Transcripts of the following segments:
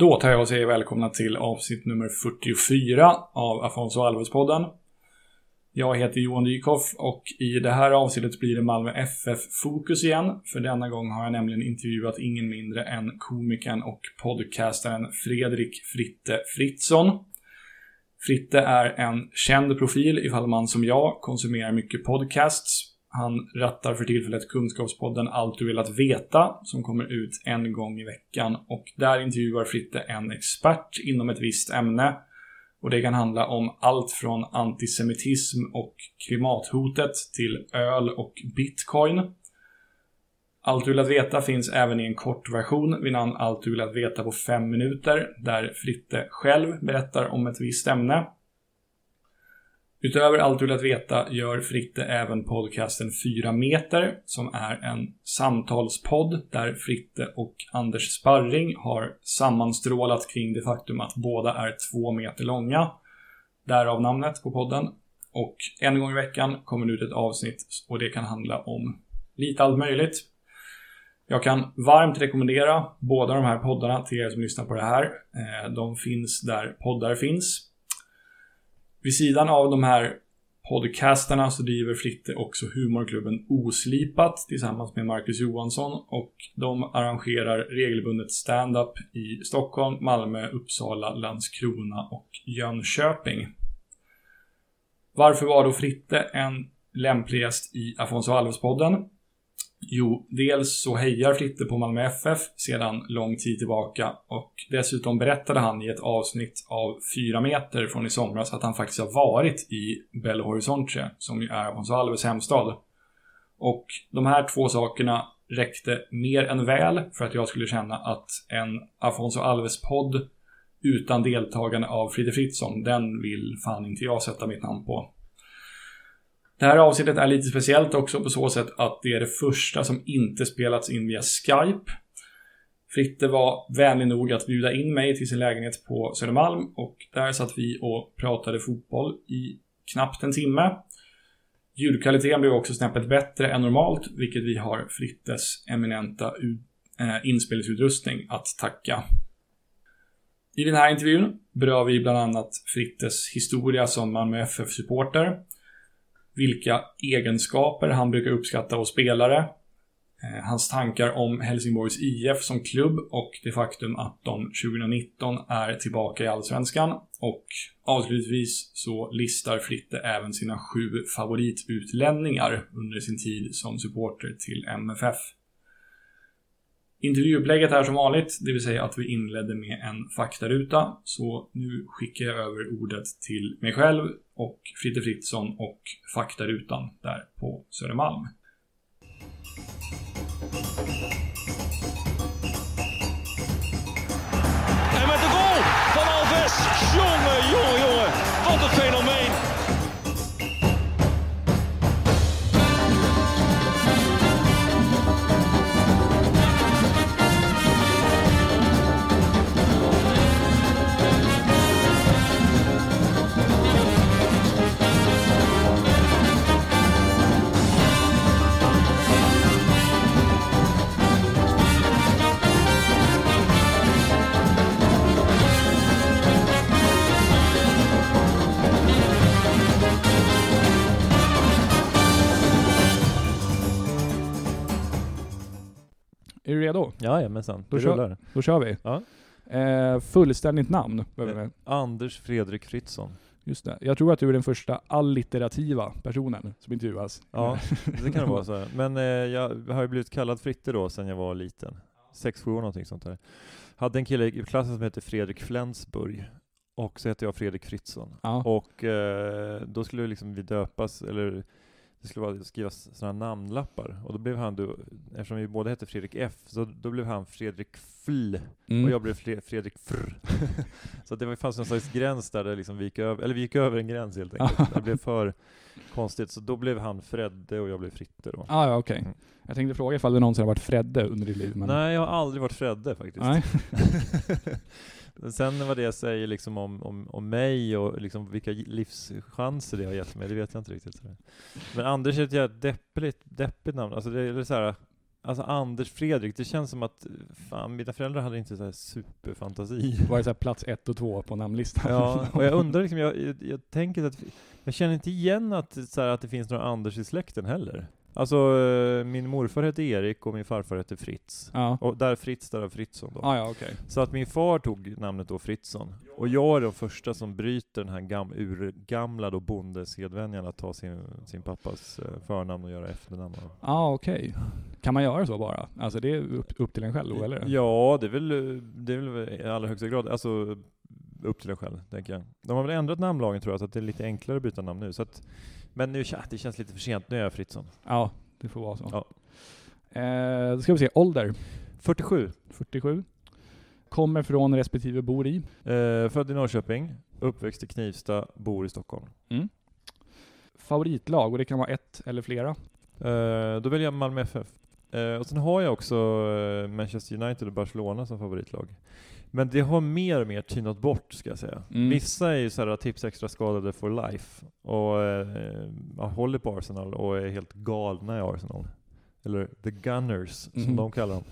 Då tar jag och säger välkomna till avsnitt nummer 44 av Afonso Alves-podden. Jag heter Johan Dykhoff och i det här avsnittet blir det Malmö FF-fokus igen. För denna gång har jag nämligen intervjuat ingen mindre än komikern och podcastaren Fredrik Fritte Fritzson. Fritte är en känd profil ifall man som jag konsumerar mycket podcasts han rattar för tillfället Kunskapspodden Allt du velat veta som kommer ut en gång i veckan och där intervjuar Fritte en expert inom ett visst ämne. Och det kan handla om allt från antisemitism och klimathotet till öl och bitcoin. Allt du velat veta finns även i en kort version vid namn Allt du velat veta på fem minuter där Fritte själv berättar om ett visst ämne. Utöver allt du vill att veta gör Fritte även podcasten 4 meter som är en samtalspodd där Fritte och Anders Sparring har sammanstrålat kring det faktum att båda är två meter långa. Därav namnet på podden. Och en gång i veckan kommer det ut ett avsnitt och det kan handla om lite allt möjligt. Jag kan varmt rekommendera båda de här poddarna till er som lyssnar på det här. Eh, de finns där poddar finns. Vid sidan av de här podcasterna så driver Fritte också humorklubben Oslipat tillsammans med Marcus Johansson och de arrangerar regelbundet stand-up i Stockholm, Malmö, Uppsala, Landskrona och Jönköping. Varför var då Fritte en lämplig gäst i Afonso Alves-podden? Jo, dels så hejar Fritte på Malmö FF sedan lång tid tillbaka och dessutom berättade han i ett avsnitt av 4 meter från i somras att han faktiskt har varit i Belo Horizonte, som ju är Afonso Alves hemstad. Och de här två sakerna räckte mer än väl för att jag skulle känna att en Afonso Alves-podd utan deltagande av Fritte Fritzson, den vill fan inte jag sätta mitt namn på. Det här avsnittet är lite speciellt också på så sätt att det är det första som inte spelats in via Skype. Fritte var vänlig nog att bjuda in mig till sin lägenhet på Södermalm och där satt vi och pratade fotboll i knappt en timme. Ljudkvaliteten blev också snäppet bättre än normalt, vilket vi har Frittes eminenta eh, inspelningsutrustning att tacka. I den här intervjun berör vi bland annat Frittes historia som Malmö FF-supporter, vilka egenskaper han brukar uppskatta hos spelare, eh, hans tankar om Helsingborgs IF som klubb och det faktum att de 2019 är tillbaka i Allsvenskan. Och avslutningsvis så listar Fritte även sina sju favoritutlänningar under sin tid som supporter till MFF. Intervjuupplägget är som vanligt, det vill säga att vi inledde med en faktaruta. Så nu skickar jag över ordet till mig själv och Fritte Fritzson och faktarutan där på Södermalm. Met de goal van Alves. Jongen. Är du redo? Jajamensan, Då det kör- rullar. Då kör vi. Ja. Eh, fullständigt namn vi. Anders Fredrik Fritzson. Just det. Jag tror att du är den första allitterativa personen som intervjuas. Ja, det kan det vara så. Men eh, jag har ju blivit kallad Fritte då sedan jag var liten. Sex, sju år någonting sånt där. Hade en kille i klassen som hette Fredrik Flensburg. Och så hette jag Fredrik Fritzson. Ja. Och eh, då skulle liksom vi döpas, eller det skulle vara skrivas sådana namnlappar. Och då blev han, då, eftersom vi båda hette Fredrik F, så då blev han Fredrik Fl. Mm. Och jag blev Fre- Fredrik Fr. så att det var- fanns en slags gräns där det liksom vi gick över, eller vi gick över en gräns helt enkelt. det blev för konstigt. Så då blev han Fredde och jag blev Fritte då. Ah, ja, okej. Mm. Jag tänkte fråga ifall du någonsin har varit Fredde under ditt liv. Men... Nej, jag har aldrig varit Fredde faktiskt. Nej. Sen vad det säger liksom om, om, om mig och liksom vilka livschanser det har gett mig, det vet jag inte riktigt. Men Anders är ett jävla deppigt, deppigt namn. Alltså det är så här, Alltså Anders Fredrik, det känns som att fan, mina föräldrar hade inte så här superfantasi. Var det så plats ett och två på namnlistan? Ja, och jag undrar liksom, jag, jag, jag tänker att jag känner inte igen att, så här, att det finns några Anders i släkten heller. Alltså, eh, min morfar hette Erik och min farfar hette Fritz. Ja, Och där Fritz, där Fritzson då. ah, ja okej. Så att min far tog namnet då Fritzson. Och jag är den första som bryter den här gam, urgamla då bondesedvänjan att ta sin, sin pappas eh, förnamn och göra efternamn. Ja, ah, okej. Kan man göra så bara? Alltså det är upp, upp till en själv då, eller? Ja, det är väl, det är väl i allra högsta grad, alltså upp till en själv, tänker jag. De har väl ändrat namnlagen tror jag, så att det är lite enklare att byta namn nu. Så att, men nu, det känns lite för sent, nu är jag Fritzson. Ja, det får vara så. Ja. Eh, då ska vi se, ålder 47, 47. Kommer från respektive bor i. eh, född i Norrköping, uppväxt i Knivsta, bor i Stockholm. Favoritlag, och det kan vara ett eller flera. Eh, då väljer jag Malmö FF. Eh, och sen har jag också eh, Manchester United och Barcelona som favoritlag. Men det har mer och mer tynat bort, ska jag säga. Mm. Vissa är ju såhär tips extra skadade for life, och eh, håller på Arsenal och är helt galna i Arsenal. Eller the Gunners, som Mhm. de kallar dem.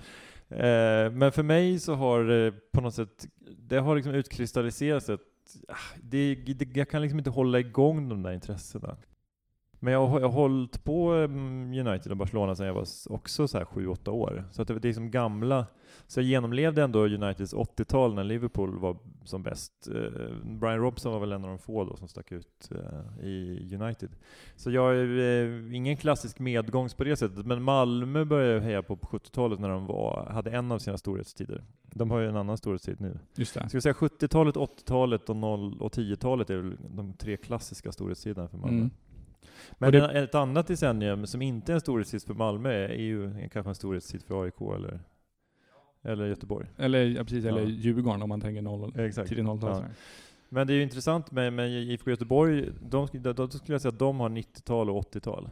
Eh, men för mig så har det på något sätt, det har liksom utkristalliserats att ah, det, det, jag kan liksom inte hålla igång de där intressena. Men jag har, jag har hållit på mm, United och Barcelona sedan jag var också så här 7-8 år. Så att det, det är som gamla, så jag genomlevde ändå Uniteds 80-tal när Liverpool var som bäst. Eh, Brian Robson var väl en av de få då som stack ut eh, i United. Så jag är eh, ingen klassisk medgångs på det sättet, men Malmö började jag heja på på 70-talet när de var, hade en av sina storhetstider. De har ju en annan storhetstid nu. Just det. Ska vi säga 70-talet, 80-talet och, 0 och 10-talet är väl de tre klassiska storhetstiderna för Malmö. Mm. Men det- ett annat decennium som inte är en storhetstid för Malmö är ju en, kanske en storhetstid för AIK eller, eller Göteborg. Eller, ja, precis, eller Ja. Djurgården om man tänker noll, tidigt 0-tal. Ja. Men det är ju intressant med, med IFK Göteborg, de, då, då skulle jag säga att de har 90-tal och 80-tal.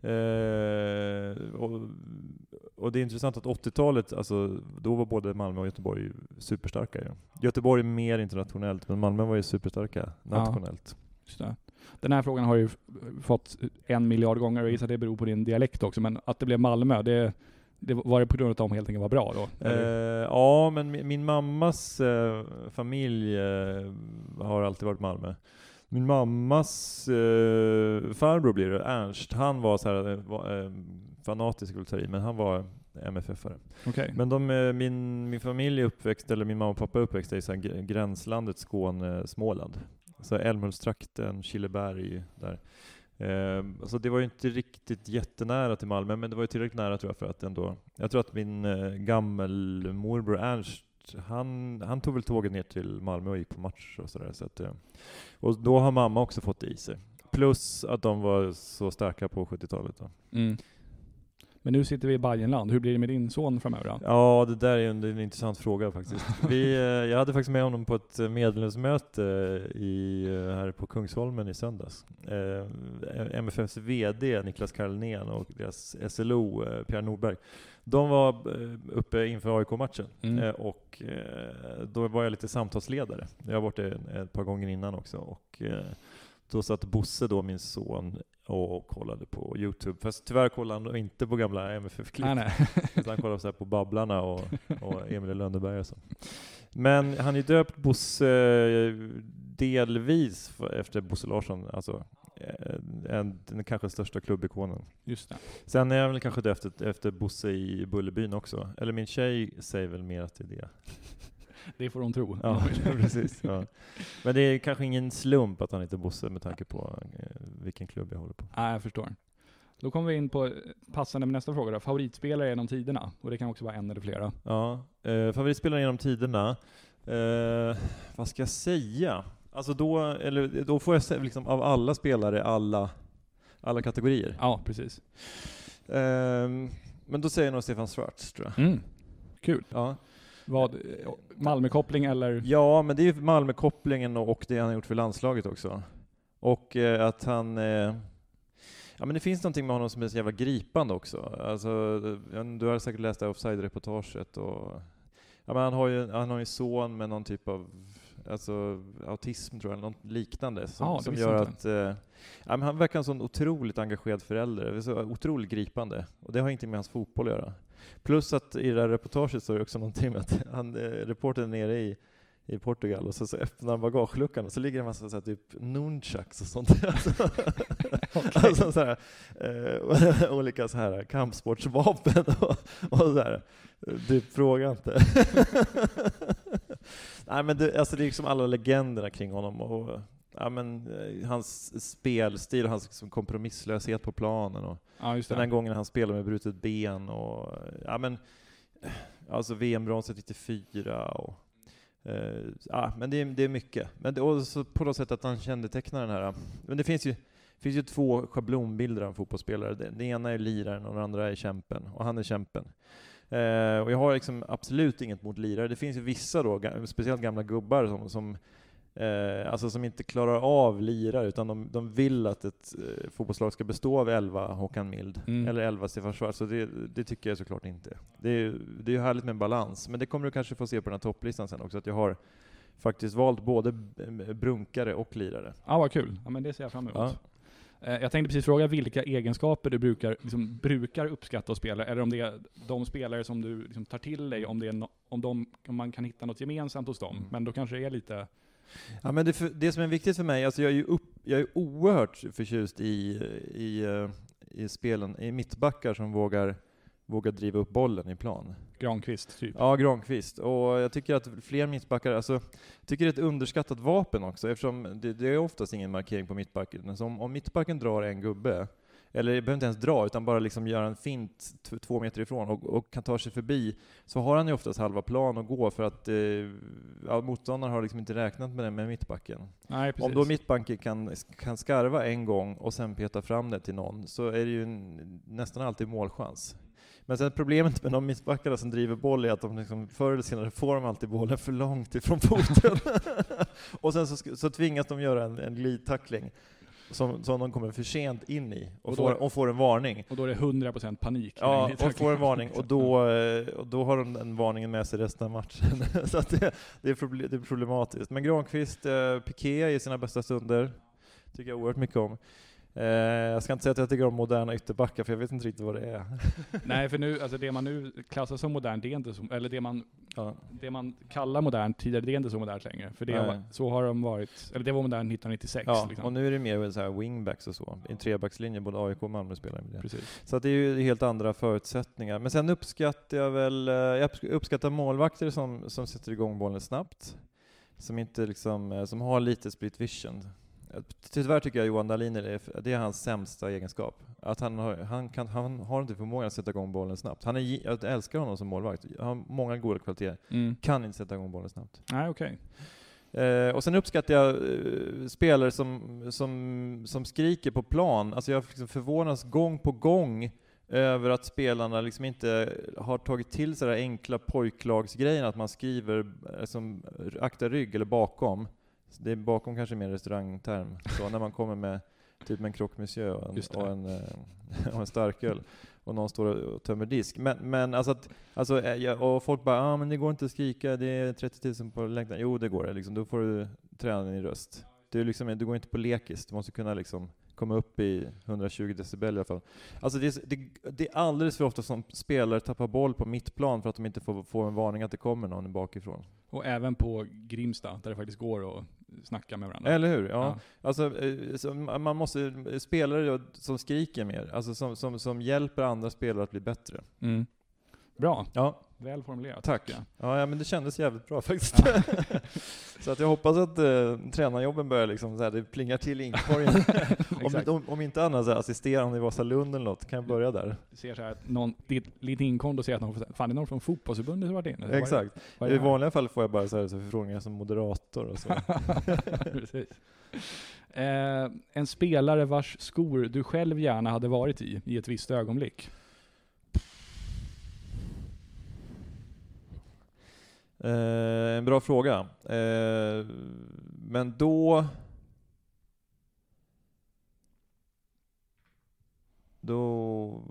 Eh, och, och det är intressant att 80-talet, alltså, då var både Malmö och Göteborg superstarka. ju. Göteborg mer internationellt, men Malmö var ju superstarka nationellt. Det. Den här frågan har ju fått en miljard gånger och jag gissar att det beror på din dialekt också, men att det blev Malmö, det, det var det på grund av att de helt enkelt var bra då? Eh, ja, men min, min mammas eh, familj eh, har alltid varit Malmö. Min mammas eh, farbror blir det, Ernst, han var så här, eh, var, eh, fanatisk ta i, men han var MFF-are. Okej. Men de, min, min familj uppväxt, eller min mamma och pappa är uppväxta i så gränslandet Skåne-Småland. Så Älmhultstrakten, Killeberg, där. Eh, så det var ju inte riktigt jättenära till Malmö, men det var ju tillräckligt nära tror jag för att ändå... Jag tror att min eh, gammelmorbror Ernst, han, han tog väl tåget ner till Malmö och gick på match och sådär. Så att, eh, och då har mamma också fått det i sig. Plus att de var så starka på 70-talet. Då. Mm. Men nu sitter vi i Bayernland. Hur blir det med din son framöver då? Ja, det där är en, en intressant fråga faktiskt. Vi, eh, jag hade faktiskt med honom på ett eh, medlemsmöte i, eh, här på Kungsholmen i söndags. MFFs VD Niklas Karlnén och deras SLO Pierre Nordberg. De var uppe inför AIK-matchen Mm. och då var jag lite samtalsledare. Jag har varit det ett par gånger innan också. Och, då satt Bosse, då, min son, och kollade på Youtube. Fast tyvärr kollade han inte på gamla MFF-klipp. Utan han kollar så på Babblarna och, och Emil i Lönneberga och så. Men han är döpt Bosse eh, delvis efter Bosse Larsson, alltså eh, en, den kanske största klubbikonen. Just det. Sen är han väl kanske döpt efter, efter Bosse i Bullerbyn också. Eller min tjej säger väl mer att det är det. Det får de tro. Ja, precis. Ja. Men det är kanske ingen slump att han heter Bosse med tanke på eh, vilken klubb jag håller på. Nej, jag förstår. Då kommer vi in på, eh, passande med nästa fråga då. Favoritspelare genom tiderna? Och det kan också vara en eller flera. Ja, eh, favoritspelare genom tiderna. Eh, vad ska jag säga? Alltså då, eller då får jag säga liksom av alla spelare, alla, alla kategorier. Ja, precis. Ehm, men då säger jag nog Stefan Schwarz, tror jag. Mm. Kul. Ja. Vad, Malmökoppling eller? ja, men det är ju Malmö-kopplingen och, det han har gjort för landslaget också. Och eh, att han... Eh, ja, men det finns någonting med honom som är så jävla gripande också. Alltså, du har säkert läst det här offside-reportaget och... Ja, men han har ju han har en son med någon typ av alltså, autism tror jag, eller något liknande som, det som gör att... Eh, ja, han verkar en sån otroligt engagerad förälder, det är så otroligt gripande. Och det har inte med hans fotboll att göra. Plus att i det här reportaget står det också någonting med att han, eh, reportern är nere i, i Portugal och så, så öppnar han bagageluckan och så ligger det en massa så här, typ nunchucks och sånt. Alltså, alltså så här, eh, olika så här kampsportsvapen och, och så här. Du frågar inte. Nej men det, alltså det är liksom alla legenderna kring honom och ja, men, eh, hans spelstil hans liksom kompromisslöshet på planen. Och Ja, den här gången han spelade med brutet ben och ja men alltså VM-bronset 94 och eh, ja, men det är, det är mycket. Men det, och så på något sätt att han kännetecknar den här, men det finns ju finns ju två schablonbilder av en fotbollsspelare. Den, ena är liraren och den andra är kämpen, och han är kämpen. Eh, och jag har liksom absolut inget mot lirare. Det finns ju vissa då, speciellt gamla gubbar som, som Eh, alltså som inte klarar av lirare, utan de, de vill att ett eh, fotbollslag ska bestå av 11 Håkan Mild, Mm. eller 11 Stefan Schwarz, så det, det tycker jag såklart inte. Det är, det är ju härligt med balans, men det kommer du kanske få se på den här topplistan sen också, att jag har faktiskt valt både brunkare och lirare. Ja, vad kul. Ja, men det ser jag fram emot. Ja. Eh, Jag tänkte precis fråga vilka egenskaper du brukar, liksom, brukar uppskatta hos spelare, eller om det är de spelare som du liksom, tar till dig, om, det är no om, de, om man kan hitta något gemensamt hos dem. Mm. Men då kanske det är lite... Ja, men det, det som är viktigt för mig, alltså jag är ju upp, jag är oerhört förtjust i, i, eh, i spelen, i mittbackar som vågar, vågar driva upp bollen i plan. Granqvist, typ. Ja, Granqvist. Och jag tycker att fler mittbackar, alltså, jag tycker det är ett underskattat vapen också, eftersom det, det är oftast ingen markering på mittbacken. Så om, om mittbacken drar en gubbe, eller behöver inte ens dra, utan bara liksom göra en fint två meter ifrån och, och kan ta sig förbi, så har han ju oftast halva plan att gå för att eh, ja, motståndaren har liksom inte räknat med det med mittbacken. Nej. Om då mittbanken kan, kan skarva en gång och sen peta fram det till någon, så är det ju en, nästan alltid målchans. Men sen problemet med de mittbackarna som driver boll är att de liksom, förr eller senare får de alltid bollen för långt ifrån foten. och sen så, så tvingas de göra en, en glidtackling som, som de kommer för sent in i och, Och då- får, och får en varning. Och då är det 100% panik. Ja, och får en varning och då, eh, och då har de den varningen med sig resten av matchen. så att det, det är problematiskt. Men Granqvist, eh, Piqué i sina bästa stunder, tycker jag oerhört mycket om. Eh, jag ska inte säga att jag tycker om moderna ytterbackar, för jag vet inte riktigt vad det är. Nej, för nu, alltså det man nu klassar som modernt, det är inte så, eller det man, Ja. det man kallar modernt tidigare, det är inte så modernt längre. För det, Nej. så har de varit, eller det var modernt 1996. Ja, liksom. och nu är det mer så här wingbacks och så. I en trebackslinje, både AIK och Malmö spelar med det. Precis. Så att det är ju helt andra förutsättningar. Men sen uppskattar jag väl, eh, jag uppsk- uppskattar målvakter som, som sätter igång bollen snabbt. Som inte liksom, eh, som har lite split vision. Tyvärr tycker jag Johan Dahlin är, det- är hans sämsta egenskap. Att han har, han kan, han har inte förmågan att sätta igång bollen snabbt. Han är, jag älskar honom som målvakt. Han har många goda kvaliteter. Mm. Kan inte sätta igång bollen snabbt. Nej, okej. Eh, och sen uppskattar jag eh, spelare som, som, som skriker på plan. Alltså jag liksom förvånas gång på gång över att spelarna liksom inte har tagit till sig här enkla pojklagsgrejen, att man skriver eh, som akta rygg eller bakom. Det är bakom kanske mer restaurangterm, så när man kommer med typ en croque och en, och en, eh, och en starköl och någon står och tömmer disk. Men, men alltså, att, alltså eh, och folk bara ah, men det går inte att skrika, det är 30 000 på läktaren. Jo, det går det. Liksom. Då får du träna din röst. Du, liksom, du går inte på lekis, du måste kunna liksom komma upp i 120 decibel i alla fall. Alltså det, är, det, det är alldeles för ofta som spelare tappar boll på mittplan för att de inte får, får en varning att det kommer någon bakifrån. Och även på Grimsta, där det faktiskt går att snacka med varandra. Eller hur? Ja. Ja. Alltså, eh, man måste, spelare då som skriker mer, alltså som, som, som hjälper andra spelare att bli bättre. Mm. Bra, Ja, väl formulerat. tack. Ja, ja men det kändes jävligt bra faktiskt. så att jag hoppas att eh, tränarjobben börjar liksom så här, det plingar till i inkorgen. om, om, om inte annat så här, assisterande i Vasalund eller något, kan jag börja där. Du ser så här att någon, ditt LinkedIn-konto säger att någon, fan det är någon från fotbollsförbundet som varit inne. Exakt. vad är I vanliga fall får jag bara så här, så förfrågningar som moderator och så. Precis. Eh, en spelare vars skor du själv gärna hade varit i, i ett visst ögonblick. Eh, en bra fråga. Eh, men då... Då...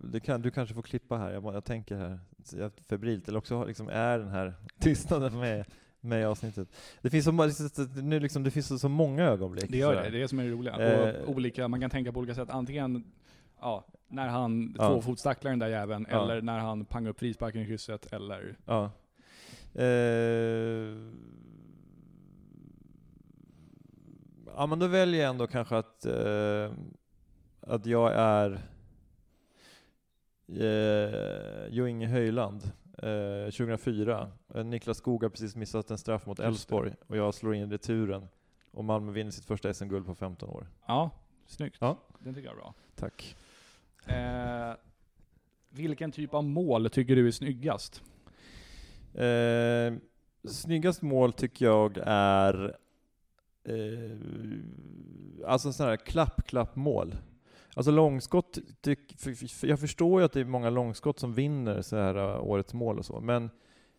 Det kan, du kanske får klippa här, jag, jag tänker här jag febrilt, eller också liksom är den här tystnaden med, med i avsnittet. Det finns så, nu liksom, det finns så, så många ögonblick. Det gör sådär. det, det är det som är det roliga. Eh. Olika, man kan tänka på olika sätt. Antingen ja, när han Ja. tvåfotstacklar den där jäveln, Ja. eller när han pangar upp frisparken i krysset, eller... Ja. Eh, ja men då väljer jag ändå kanske att, eh, att jag är eh, Jo Inge Höjland. Eh, 2004. Eh, Niklas Skog har precis missat en straff mot. Elfsborg och jag slår in returen. Och Malmö vinner sitt första SM-guld på 15 år. Ja, snyggt. Ja. Den tycker jag är bra. Tack. Eh, vilken typ av mål tycker du är snyggast? Eh, snyggast mål tycker jag är eh, alltså sådana här klapp-klapp-mål. Alltså långskott, tyck, för, för, jag förstår ju att det är många långskott som vinner så här eh, årets mål och så, men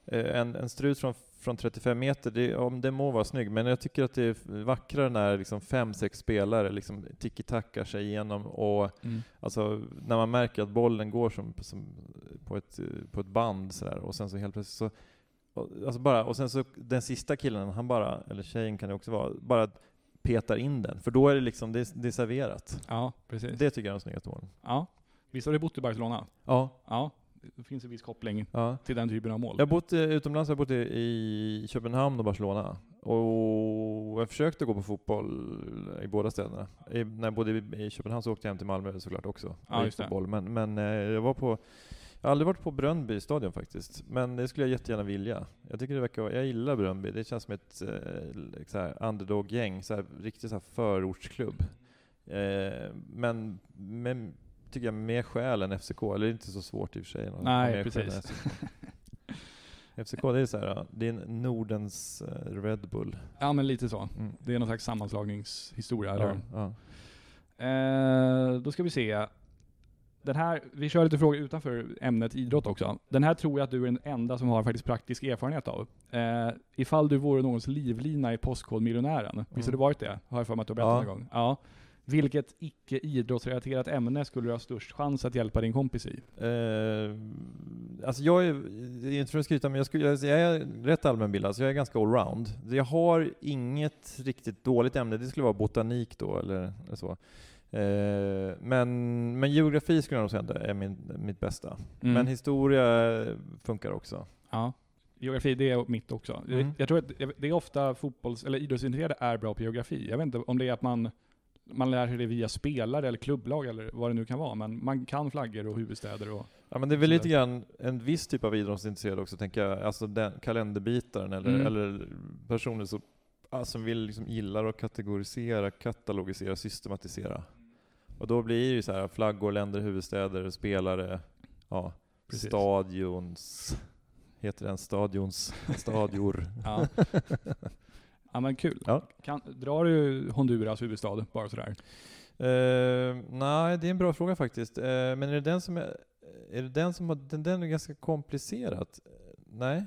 eh, en, en strut från, från 35 meter, det, om det må vara snygg, men jag tycker att det är vackrare när liksom fem, sex spelare liksom tiki-tackar sig igenom och Alltså när man märker att bollen går som, som på, ett, på ett band sådär och sen så helt plötsligt så och, alltså bara, och sen så den sista killen, han bara, eller tjejen kan det också vara, bara petar in den. För då är det liksom, det det är serverat. Ja, precis. Det tycker jag är de snyggaste målen. Ja. Visst har du bott i Barcelona? Ja, Ja. Det finns en viss koppling ja. till den typen av mål. Jag har bott eh, utomlands, jag har bott i, i Köpenhamn och Barcelona. Och jag försökte gå på fotboll i båda städerna. I, när jag bodde i, Köpenhamn så åkte jag hem till Malmö såklart också. Ja, just fotboll. Men, men eh, jag var på jag har aldrig varit på Brönnby stadion faktiskt, men det skulle jag jättegärna vilja. Jag tycker det verkar, jag gillar Brönnby, det känns som ett eh, underdog-gäng, riktigt så här förortsklubb. Eh, men, men tycker jag mer själ än FCK, eller det är inte så svårt i och för sig. Nej, precis. FCK. FCK, det är så här, det är en Nordens eh, Red Bull. Ja, men lite så. Mm. Det är någon slags sammanslagningshistoria, eller Ja, ja. Eh, då ska vi se. Den här, vi kör lite frågor utanför ämnet idrott också. Den här tror jag att du är den enda som har faktiskt praktisk erfarenhet av. Eh, ifall du vore någons livlina i Postkodmiljonären, visst har du varit det? Har jag för mig att du har berättat Ja. en gång. Ja. Vilket icke idrottsrelaterat ämne skulle du ha störst chans att hjälpa din kompis i? Eh, alltså jag är, inte för att skryta, men jag, skulle, jag är rätt allmänbildad, så jag är ganska allround. Jag har inget riktigt dåligt ämne, det skulle vara botanik då, eller, eller så. Eh, men, men geografi skulle jag nog säga är min, mitt bästa. Mm. Men historia funkar också. Ja. Geografi, det är mitt också. Mm. Jag, tror att det- det är ofta fotbolls eller idrottsintresserade är bra på geografi. Jag vet inte om det är att man, man lär sig det via spelare eller klubblag eller vad det nu kan vara, men man kan flaggor och huvudstäder och... Ja men det är väl lite grann en viss typ av idrottsintresserad också, tänker jag. Alltså den kalenderbitaren eller, Mm. eller personer som, som vill liksom gillar att kategorisera, katalogisera, systematisera. Och då blir det ju så här flaggor, länder, huvudstäder, spelare, ja, Precis. stadions, heter den stadions, stadior. Ja. ja men kul. Ja. Kan, drar du Honduras huvudstad bara sådär? Eh, nej, det är en bra fråga faktiskt. Eh, men är det den som är, är det den som har, den, den är ganska komplicerat? Eh, nej.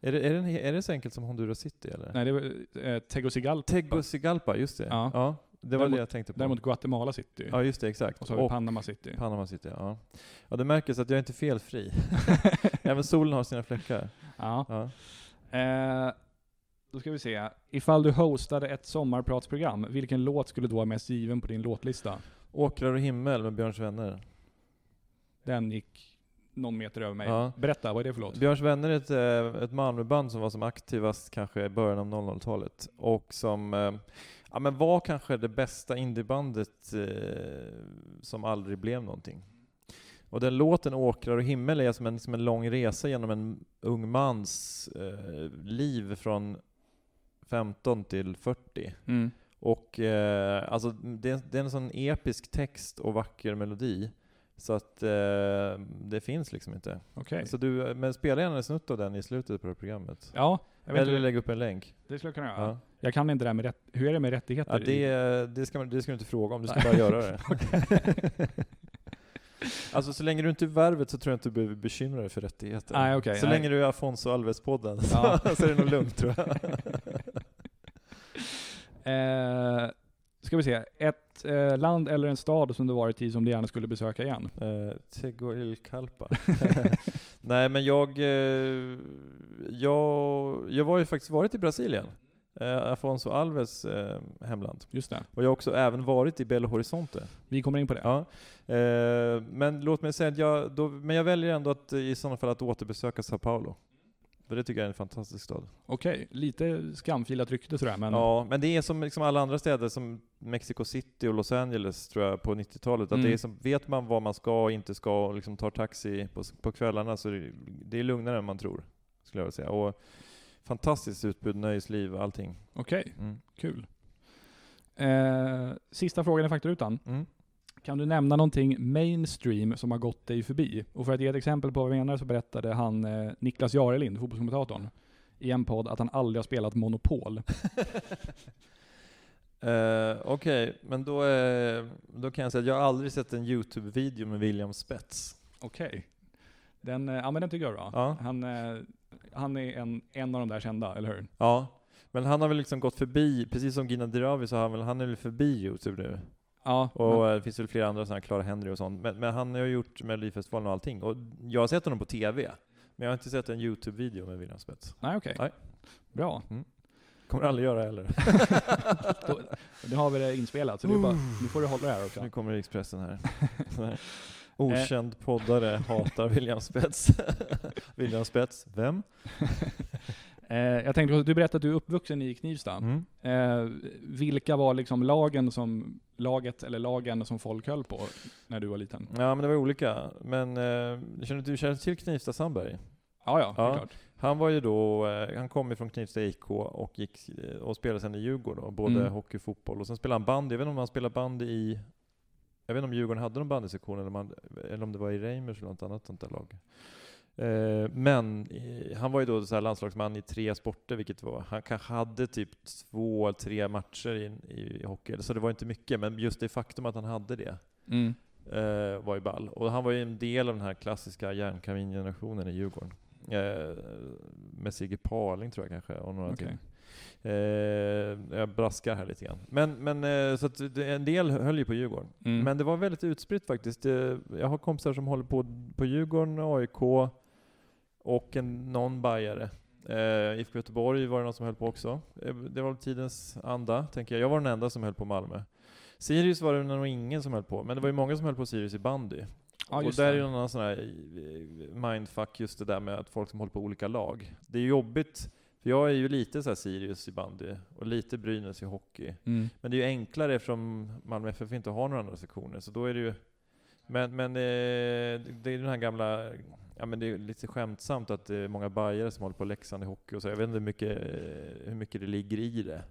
Är det, är, det, är det så enkelt som Honduras City eller? Nej, det var eh, Tegucigalpa. Tegucigalpa, just det. Ja. Ja. det var Däremot- det jag tänkte på. Däremot Guatemala City. ja, just det, exakt. Och så har vi Panama City. Panama City, ja. Ja, det märks att jag är inte felfri. Även solen har sina fläckar. Ja. Ja. Eh, då ska vi se. Ifall du hostade ett sommarpratsprogram, vilken låt skulle då vara mest given på din låtlista? Åkrar och himmel med Björns vänner. Den gick någon meter över mig. Ja. Berätta, vad är det för låt? Björns vänner är ett, eh, ett Malmöband som var som aktivast kanske i början av 00-talet och som eh, ja, men var kanske det bästa indiebandet eh, som aldrig blev någonting. Och den låten Åkrar och himmel är som en, som en lång resa genom en ung mans eh, liv från 15 till 40. Mm. Och eh, alltså det, det är en sån episk text och vacker melodi så att eh, det finns liksom inte. Okej. Så du, men spela gärna en snutt av den i slutet på det programmet. Ja, Eller lägg upp en länk. det skulle jag kunna göra. Ja. Jag kan inte det här med rätt, hur är det med rättigheter? Ja, det, det, ska man, det ska du inte fråga om, du ska bara göra det. alltså så länge du inte är värvet så tror jag inte du behöver bekymra dig för rättigheter. Nej, okej, så nej. länge du är Afonso Alves-podden Ja. så, så är det nog lugnt tror jag. Eh, ska vi se. Ett eh, land eller en stad som du varit i som du gärna skulle besöka igen? Uh, Tegucigalpa. Nej men jag, eh, jag, jag var ju faktiskt varit i Brasilien. eh, Afonso Alves eh, hemland. Just det. Och jag har också även varit i Belo Horizonte. Vi kommer in på det. Ja. Eh, men låt mig säga att jag, då, men jag väljer ändå att i sådana fall att återbesöka Sao Paulo. För det tycker jag är en fantastisk stad. Okej, lite skamfilat rykte sådär, men Ja, men det är som liksom alla andra städer som Mexico City och Los Angeles tror jag på 90-talet. Att Mm. det är som, vet man vad man ska och inte ska och liksom tar taxi på, på kvällarna så det, det är lugnare än man tror. Skulle jag vilja säga. Och fantastiskt utbud, nöjesliv, allting. okej, Mm. kul. Eh, sista frågan i faktarutan. Mm. Kan du nämna någonting mainstream som har gått dig förbi? Och för att ge ett exempel på vad jag menar så berättade han eh, Niklas Jarelind, fotbollskommentatorn, i en podd att han aldrig har spelat Monopol. Eh, Okej, men då, eh, då kan jag säga att jag har aldrig sett en YouTube-video med William Spets. Okej. Den, eh, ja men den tycker jag är bra. Ja. Han, han är en, en av de där kända, eller hur? Ja, men han har väl liksom gått förbi, precis som Gina Dirawi så har han väl, han är väl förbi YouTube nu. Ja, Och men, eh, det finns väl flera andra sådana, Clara Henry och sånt. Men, men han har ju gjort Melodifestivalen och allting. Och jag har sett honom på TV, men jag har inte sett en YouTube-video med William Spets. nej okej. Nej. Bra. Kommer aldrig göra heller. Då, nu har vi det inspelat, så det bara, nu får du hålla det här också. nu kommer Expressen här. Här. Okänd poddare hatar William Spets. William Spets, vem? Eh, jag tänkte, du berättade att du är uppvuxen i Knivsta. Mm. Eh, vilka var liksom lagen som, laget eller lagen som folk höll på när du var liten? Ja men det var olika. Men eh, känner du känner till Knivsta Sandberg? Ja, ja, Ja. klart. Han var ju då, eh, han kom ifrån Knivsta IK och gick eh, och spelade sen i Djurgården, då, både Mm. hockey och fotboll. Och sen spelade han bandy, jag vet inte om han spelade bandy i, jag vet inte om Djurgården hade någon bandysektion eller, eller om det var i Reimers eller något annat sånt där lag. Eh, men eh, han var ju då så landslagsman i tre sporter, vilket var, han kanske hade typ två, tre matcher i, i hockey, så det var inte mycket, men just det faktum att han hade det Mm. eh, var ju ball. Och han var ju en del av den här klassiska järnkamingenerationen i Djurgården. Med Sigge Parling tror jag kanske, och några Okej. till. Eh, jag braskar här lite grann. Men, men eh, så att en del höll ju på Djurgården. Mm. Men det var väldigt utspritt faktiskt. Jag har kompisar som håller på på Djurgården, AIK och en, någon bajare. Eh, IFK Göteborg var det någon som höll på också. Eh, det var tidens anda, tänker jag. Jag var den enda som höll på Malmö. Sirius var det nog ingen som höll på, men det var ju många som höll på Sirius i bandy. Ja, och där är det. ju någon annan sån här eh, mindfuck just det där med att folk som håller på olika lag. Det är jobbigt, för jag är ju lite så här Sirius i bandy och lite Brynäs i hockey. Mm. Men det är ju enklare eftersom Malmö FF inte har några andra sektioner, så då är det ju... Men, men eh, det är den här gamla... Ja men det är lite skämtsamt att det är många bajare som håller på Leksand i hockey och så. Jag vet inte hur mycket, hur mycket det ligger i det.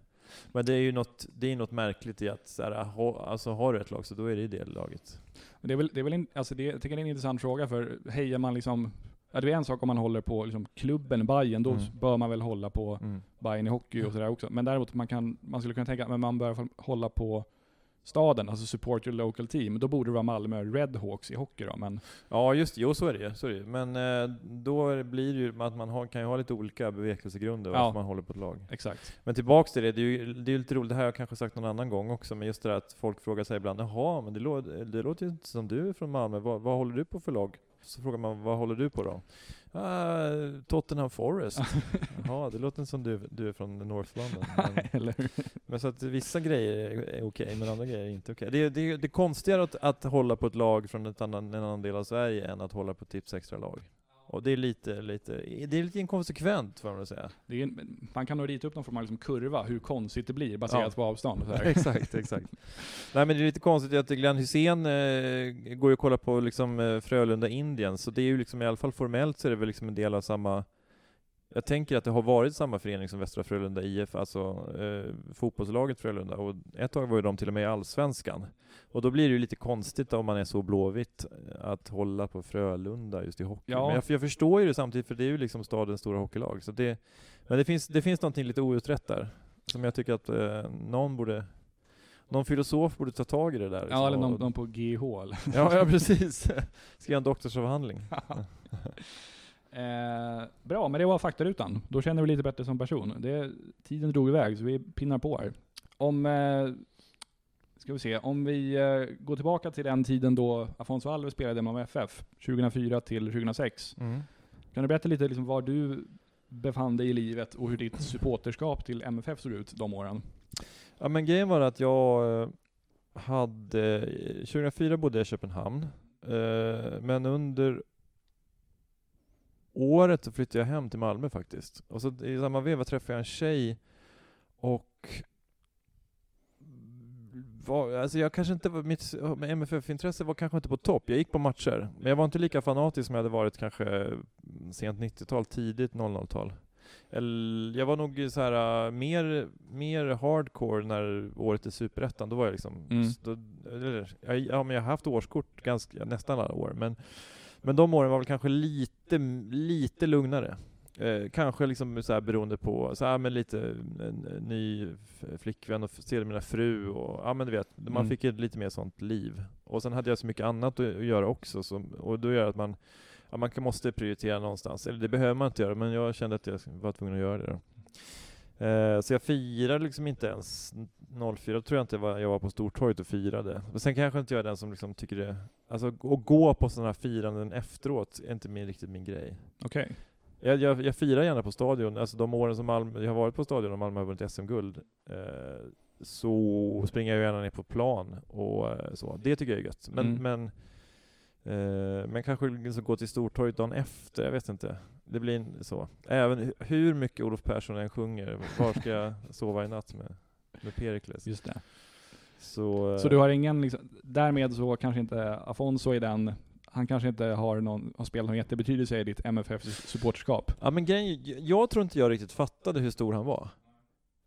Men det är ju något, det är något märkligt i att så här, ha, alltså har du ett lag så då är det det laget. Det är väl, det är väl in, alltså det, jag tycker det är en intressant fråga, för hejar man liksom Ja, det är en sak om man håller på liksom klubben Bayern då Mm. bör man väl hålla på Mm. Bayern i hockey och sådär också. Men däremot man, kan, man skulle kunna tänka att man bör hålla på staden, alltså support your local team. Då borde det vara Malmö Redhawks i hockey då, men Ja just jo så är det ju. Så är det. Men eh, då blir det ju att man har, kan ju ha lite olika bevekelsegrunder Ja. varför man håller på ett lag. exakt. Men tillbaks till det, det är ju det är lite roligt, det här har jag kanske sagt någon annan gång också, men just det där att folk frågar sig ibland, jaha, men det, lå- det låter ju inte som du är från Malmö, vad, vad håller du på för lag? Så frågar man, vad håller du på då? Ah, Tottenham Forest. Jaha, det låter inte som du, du är från North London. Men, men så att vissa grejer är, okej, men andra grejer är inte okej. Det, är- det, är- det är konstigare att, att hålla på ett lag från ett annan, en annan del av Sverige än att hålla på Tips Extra-lag. Och det är lite, lite, det är lite inkonsekvent får man säga. En- man kan nog rita upp någon form av liksom kurva, hur konstigt det blir baserat Ja. på avstånd. och exakt, exakt. Nej men det är lite konstigt att Glenn Hussein eh, går ju att kolla på liksom eh, Frölunda Indien, så det är ju liksom i alla fall formellt så är det väl liksom en del av samma jag tänker att det har varit samma förening som Västra Frölunda IF, alltså eh, fotbollslaget Frölunda, och ett tag var ju de till och med i Allsvenskan. Och då blir det ju lite konstigt om man är så blåvitt, eh, att hålla på Frölunda just i hockey. Ja. Men jag, jag förstår ju det samtidigt, för det är ju liksom stadens stora hockeylag. Så det, men det finns, det finns någonting lite outrett där, som jag tycker att eh, någon borde någon filosof borde ta tag i det där. Ja, eller Så- någon, någon på GH. eller? Ja, ja precis. Göra en doktorsavhandling. Eh, bra, men det var faktarutan. Då känner vi lite bättre som person. Det, tiden drog iväg, så vi pinnar på här. Om, eh, ska vi se, om vi eh, går tillbaka till den tiden då Afonso Alves spelade Malmö FF, 2004 till 2006. Mm. Kan du berätta lite liksom var du befann dig i livet och hur ditt supporterskap till MFF såg ut de åren? Ja men grejen var att jag eh, hade, 2004 bodde jag i Köpenhamn, eh, men under året så flyttade jag hem till Malmö faktiskt. Och så i samma veva träffade jag en tjej och var, alltså jag kanske inte var, mitt MFF-intresse var kanske inte på topp. Jag gick på matcher, men jag var inte lika fanatisk som jag hade varit kanske sent 90-tal, tidigt 00-tal. Eller, jag var nog så här äh, mer, mer hardcore när året i Superettan, då var jag liksom, Mm. då, eller, jag, ja men jag har haft årskort ganska, nästan alla år, men, men de åren var väl kanske lite, lite lugnare. Eh, kanske liksom så här beroende på, så här, men lite en, en ny flickvän och sedermera fru och, ja men du vet, man Mm. fick ett lite mer sånt liv. Och sen hade jag så mycket annat att, att göra också, som, och då gör det att man, ja, man kan- måste prioritera någonstans. Eller det behöver man inte göra, men jag kände att jag var tvungen att göra det då. Eh, så jag firade liksom inte ens 04, då tror jag inte var, jag var på Stortorget och firade. Men sen kanske inte jag är den som liksom tycker det, alltså att gå på sådana här firanden efteråt är inte min, riktigt min grej. Okej. Jag, jag, jag firar gärna på stadion, alltså de åren som Malmö, jag har varit på stadion och Malmö har vunnit SM-guld, eh, så springer jag gärna ner på plan och eh, så. Det tycker jag är gött. Men, Mm. men, eh, men kanske liksom gå till Stortorget dagen efter, jag vet inte. Det blir så. Även hu- hur mycket Olof Persson än sjunger, var ska jag sova i natt med, med Perikles? Just det. Så, eh, Så du har ingen, liksom, därmed så kanske inte Afonso är den, han kanske inte har, någon, har spelat någon jättebetydelse i ditt MFF-supporterskap. Ja men grejen, jag tror inte jag riktigt fattade hur stor han var.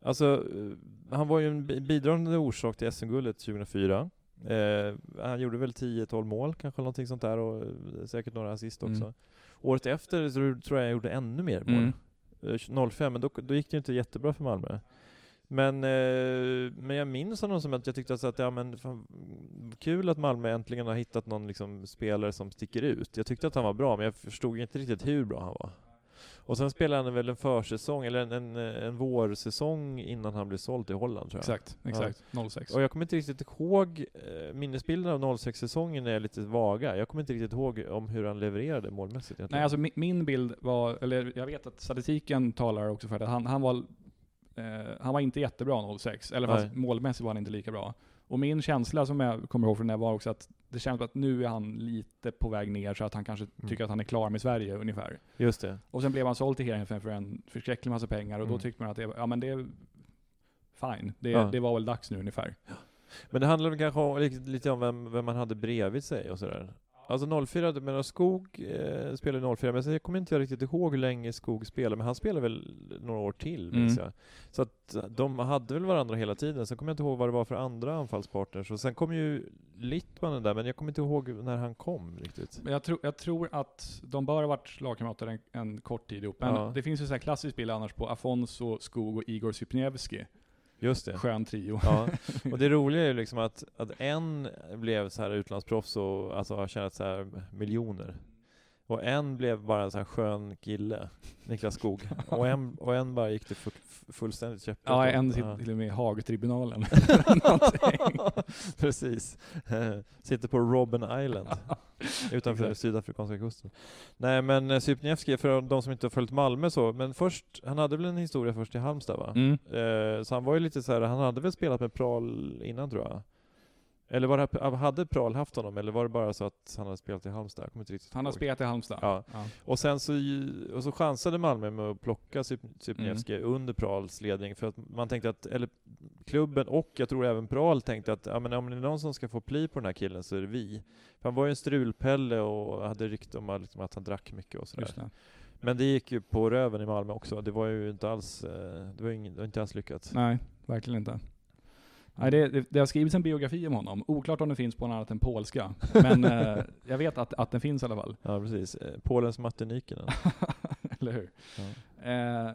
Alltså, eh, han var ju en bi- bidragande orsak till SM-guldet 2004. Eh, han gjorde väl 10-12 mål, kanske någonting sånt där, och eh, säkert några assist också. Mm. Året efter så tror jag jag gjorde ännu mer mål. Mm. Eh, 05, men då, då gick det ju inte jättebra för Malmö. Men, eh, men jag minns honom som att jag tyckte att ja, men fan, kul att Malmö äntligen har hittat någon liksom, spelare som sticker ut. Jag tyckte att han var bra, men jag förstod inte riktigt hur bra han var. Och sen spelade han väl en försäsong, eller en, en, en vårsäsong innan han blev såld till Holland tror jag. Exakt, exakt. 06. Och jag kommer inte riktigt ihåg, eh, minnesbilden av 06-säsongen är lite vaga. Jag kommer inte riktigt ihåg om hur han levererade målmässigt. Nej, alltså min, min bild var, eller jag vet att statistiken talar också för det, han, han var eh, han var inte jättebra 06, eller fast målmässigt var han inte lika bra. Och min känsla som jag kommer ihåg från det var också att det känns att nu är han lite på väg ner så att han kanske Mm. tycker att han är klar med Sverige ungefär. Just det. Och sen blev han såld till Heerenveen för en förskräcklig massa pengar och Mm. då tyckte man att det, ja men det är fine. Det, Ja. det var väl dags nu ungefär. Men det handlar väl kanske om, lite, lite om vem, vem man hade bredvid sig och sådär. Alltså 04, men Skog eh, spelade 04, men sen jag kommer inte jag riktigt ihåg hur länge Skog spelade, men han spelade väl några år till minns Mm. jag. Så att eh, de hade väl varandra hela tiden, sen kommer jag inte ihåg vad det var för andra anfallspartners. Och sen kom ju Littmannen där, men jag kommer inte ihåg när han kom riktigt. Men jag, tror jag tror att de bör ha varit lagkamrater en, en kort tid ihop. Men Ja. det finns ju så här klassisk bild annars på Afonso, Skog och Igor Sypniewski. Just det. Skön trio. Ja, och det roliga är ju liksom att, att en blev så här utlandsproffs och alltså har tjänat så här miljoner. Och en blev bara en sån här skön kille, Niklas Skog. Och en, och en bara gick fu fullständigt käpprätt. Ja, en sitter till och med i Haagtribunalen. Precis. Sitter på Robben Island utanför sydafrikanska kusten. Nej men eh, Sypniewski, för de som inte har följt Malmö så, men först, han hade väl en historia först i Halmstad va? Mm. Eh, så han var ju lite så här, han hade väl spelat med Pral innan tror jag? Eller var det, hade Pral haft honom, eller var det bara så att han hade spelat i Halmstad? Jag kommer inte riktigt Han har spelat i Halmstad. Ja. Ja. Och sen så, och så chansade Malmö med att plocka Sypniewski Mm. under Prals ledning för att man tänkte att, eller klubben och jag tror även Pral tänkte att ja, men om det är någon som ska få pli på den här killen så är det vi. För han var ju en strulpelle och hade rykte om att, liksom, att han drack mycket och sådär. Men det gick ju på röven i Malmö också. Det var ju inte alls, eh, det var, det var inte alls lyckat. Nej, verkligen inte. Nej, det, det, det har skrivits en biografi om honom. Oklart om den finns på något annat än polska. Men eh, jag vet att, att den finns i alla fall. Ja precis. Eh, Polens Matte Nykinen. Eller hur? Ja. Eh,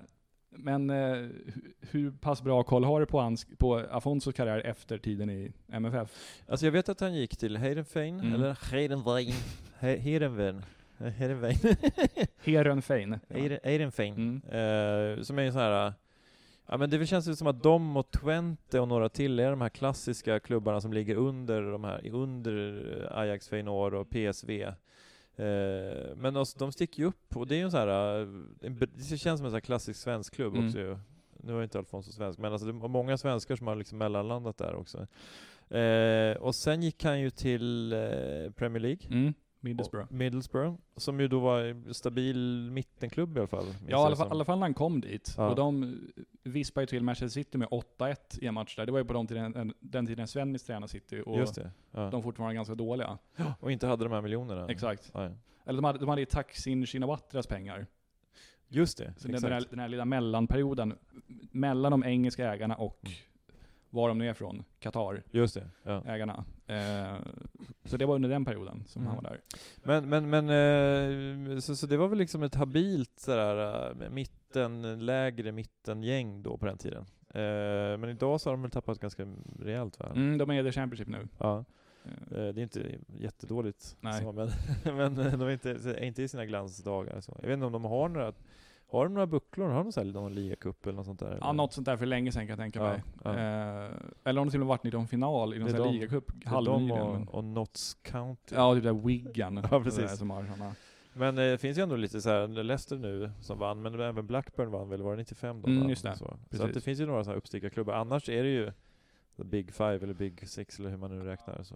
men eh, hu- hur pass bra koll har du på, hans, på Afonsos karriär efter tiden i MFF? Alltså jag vet att han gick till Heidenfein, Mm. eller Heidenvein. He- Heerenveen. Eh, Heerenveen. Heerenveen. Eiden- Eidenfein. Mm. Eh, som är en sån här... Ja men det känns ju som att de och Twente och några till är de här klassiska klubbarna som ligger under de här, under Ajax, Feyenoord och PSV. Eh, men alltså, de sticker ju upp och det är ju sån här, eh, en, det känns som en sån klassisk svensk klubb Mm. också ju. Nu är inte Alfonso svensk, men alltså det var många svenskar som har liksom mellanlandat där också. Eh, och sen gick han ju till eh, Premier League. Mm. Middlesbrough. Middlesbrough, som ju då var en stabil mittenklubb i alla fall. Ja, i alla fall, alla fall när han kom dit. Ja. Och de vispade ju till Manchester City med 8-1 i en match där. Det var ju på de tiden, en- den tiden Svennis tränade City och Just det. Ja. de fortfarande var ganska dåliga. Och inte hade de här miljonerna. Exakt. Nej. Eller de hade, de hade ju Taksin Shinawatras pengar. Just det, Så den, här, den här lilla mellanperioden mellan de engelska ägarna och Mm. Var de nu är från, Qatar, Just det, ja. ägarna. Eh, så det var under den perioden som Mm. han var där. Men, men, men eh, så, så det var väl liksom ett habilt sådär, eh, mitten, lägre mittengäng då på den tiden. Eh, Men idag så har de väl tappat ganska rejält va? Mm, de är i The Championship nu. Ja, Eh, eh, det är inte jättedåligt Nej. så, men, men de är inte, är inte i sina glansdagar. Så. Jag vet inte om de har några, har de några bucklor? Har de så här, någon ligacup eller något sånt där? Ja, något sånt där för länge sedan kan jag tänka Ja, mig. ja. Eh, eller om de till och med varit i någon final i någon här ligacup Det är de men- och, Notts County. Ja, typ där Wigan. Ja, precis. sådär Som har såna. Men eh, det finns ju ändå lite så här, Leicester nu som vann, men även Blackburn vann väl, var det 95 de Mm, just det. Så, så att det finns ju några sådana uppstickarklubbar. Annars är det ju the Big Five eller Big Six eller hur man nu räknar. Så.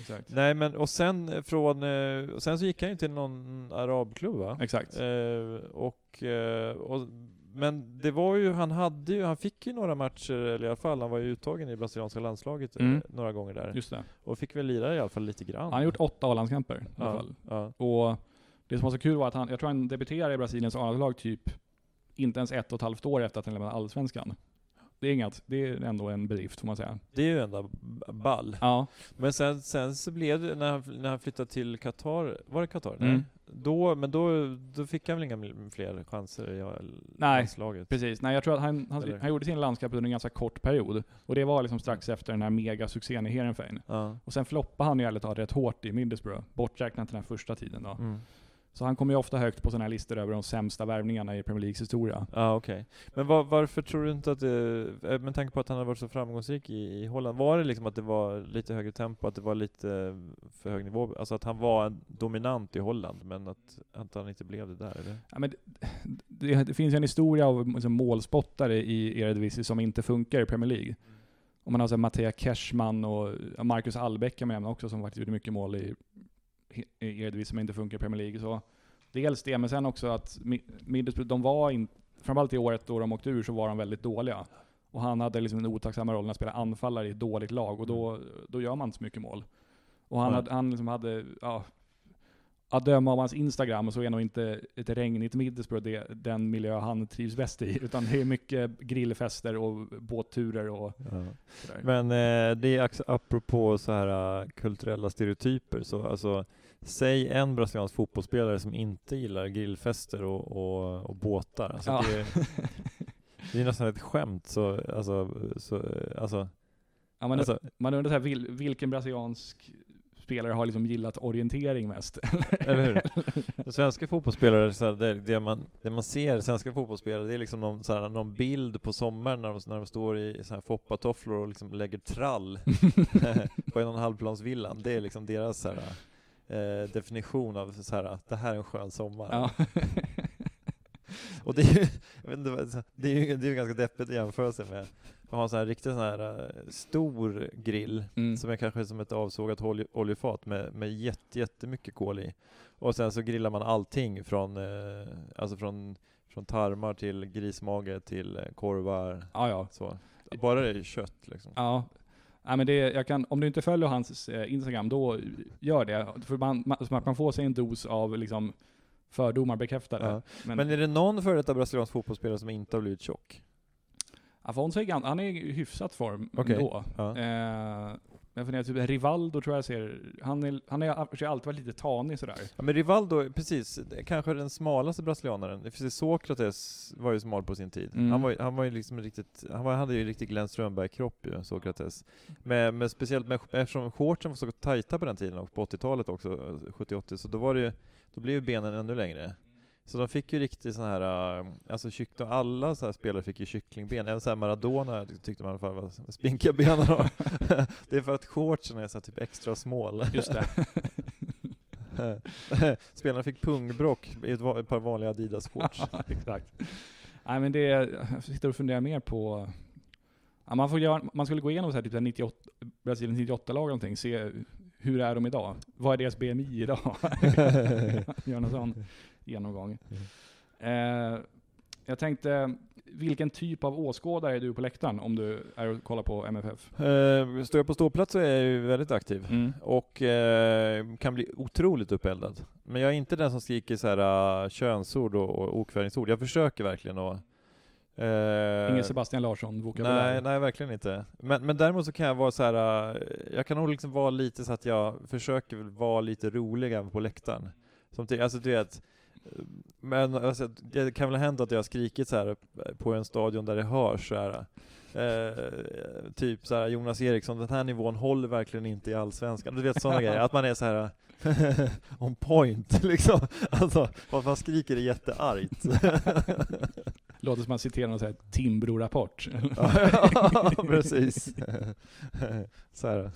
Exakt. Nej men och sen eh, från, eh, och sen så gick han ju till någon arabklubb va? Exakt. Eh, och, eh, och, men det var ju, han hade ju, han fick ju några matcher, eller i alla fall, han var ju uttagen i brasilianska landslaget Mm. några gånger där. Just det. Och fick väl lira i alla fall lite grann. Han har gjort åtta A-landskamper i alla ja, fall. ja. Och det som var så kul var att han, jag tror han debuterade i Brasiliens A-lag typ inte ens ett och ett halvt år efter att han lämnade Allsvenskan. Det är inget, det är ändå en bedrift får man säga. Det är ju ändå ball. Ja. Men sen, sen så blev det, när han, när han flyttade till Qatar, var det Qatar? Mm. Nej. Då, men då, då fick han väl inga fler chanser i Nej, landslaget? Precis. Nej, jag tror att han, han, han gjorde sin landskamp under en ganska kort period. Och det var liksom strax efter den här megasuccén i Heerenveen. Ja. Och sen floppade han ju ärligt talat rätt hårt i Middlesbrough, borträknat den här första tiden då. Mm. Så han kommer ju ofta högt på sådana här listor över de sämsta värvningarna i Premier Leagues historia. Ja, okej. Men var, varför tror du inte att det, eh, med tanke på att han har varit så framgångsrik i, i Holland, var det liksom att det var lite högre tempo, att det var lite för hög nivå? Alltså att han var dominant i Holland, men att, att han inte blev det där, eller? Ja, men det, det, det finns ju en historia av liksom, målspottare i Eredivisie som inte funkar i Premier League. Om man har så här Mattea Cashman och Marcus Albeck kan man nämna också som faktiskt gjorde mycket mål i, i Eredivisie som inte funkar i Premier League. Så dels det, men sen också att Mi- Middlesbrough, de var in, framförallt i året då de åkte ur så var de väldigt dåliga. Och han hade liksom den otacksamma rollen att spela anfallare i ett dåligt lag och då, då gör man inte så mycket mål. Och han, Nej. hade, han liksom hade, ja, att döma av hans Instagram så är nog inte ett regnigt Middlesbrough det, den miljö han trivs bäst i. Utan det är mycket grillfester och båtturer och sådär. Men eh, det är apropå så här eh, kulturella stereotyper, så alltså Säg en brasiliansk fotbollsspelare som inte gillar grillfester och, och, och båtar. Alltså Ja. det, det är nästan ett skämt. Så, alltså, så, alltså, ja, man, alltså, man undrar så här, vil, vilken brasiliansk spelare har liksom gillat orientering mest? Eller hur? Svenska fotbollsspelare, så här, det, det, man, det man ser, svenska fotbollsspelare, det är liksom någon, så här, någon bild på sommaren när de, när de står i så här foppatofflor och liksom lägger trall på en och en halvplansvillan. Det är liksom deras så här, eh, definition av så här, att det här är en skön sommar. ja. Och det är ju, inte, det är ju, det är ju ganska deppigt i jämförelse med att ha en sån här riktigt sån här eh, stor grill Mm. som är kanske som ett avsågat olje, oljefat med, med jätte, jättemycket kol i. Och sen så grillar man allting från, eh, alltså från, från tarmar till grismage till eh, korvar. ja, ja. Så. Bara det är kött liksom. Ja. Nej, men det, jag kan, om du inte följer hans eh, Instagram, då gör det. För man, man, man kan få sig en dos av liksom, fördomar bekräftade. Ja. Men, Men är det någon före detta brasiliansk fotbollsspelare som inte har blivit tjock? Afonso är, han är i hyfsat form Okej. ändå. Ja. Eh, jag funderar, typ Rivaldo tror jag ser, han, är, han har alltid varit lite tanig sådär. Ja, men Rivaldo, precis, kanske den smalaste brasilianaren. Sokrates var ju smal på sin tid. Mm. Han, var, han var ju liksom riktigt, han var, hade ju riktigt Glenn Strömberg-kropp ju, Sokrates. Med, med speciellt med, eftersom shortsen var så tajta på den tiden och på 80-talet också, eh, 70-80, så då var det ju, då blev ju benen ännu längre. Så de fick ju riktigt sån här, äh, alltså kyck, alla så här spelare fick ju kycklingben, även så här Maradona tyckte man i alla fall var spinkiga ben har. Det är för att shortsen är så typ extra small. Just det. Spelarna fick pungbrock i ett, par vanliga Adidas-shorts. Exakt. Nej men det, jag sitter och funderar mer på, ja, man, får göra, man skulle gå igenom så här, typ så här 98, Brasiliens 98-lag eller någonting, se hur är de idag? Vad är deras BMI idag? Göra en sån genomgång. Eh, jag tänkte, vilken typ av åskådare är du på läktaren om du är och kollar på MFF? Eh, Står jag på ståplats så är jag ju väldigt aktiv. Mm. och eh, kan bli otroligt uppeldad. Men jag är inte den som skriker så här uh, könsord och, och okvädingsord. Jag försöker verkligen att... Eh, Ingen Sebastian Larsson-vokabulär? nej, nej, verkligen inte. Men, men däremot så kan jag vara så här. uh, jag kan nog liksom vara lite så att jag försöker vara lite rolig även på läktaren. Som till, alltså du vet, eh, men alltså, det kan väl ha hänt att jag har skrikit så här på en stadion där det hörs så här. Eh, typ så här, Jonas Eriksson, den här nivån håller verkligen inte i Allsvenskan. Du vet sådana grejer, att man är så här on point liksom. Alltså, fast man skriker det jätteargt. Låter som man citerar någon sån här Timbro-rapport. ja, precis. så här.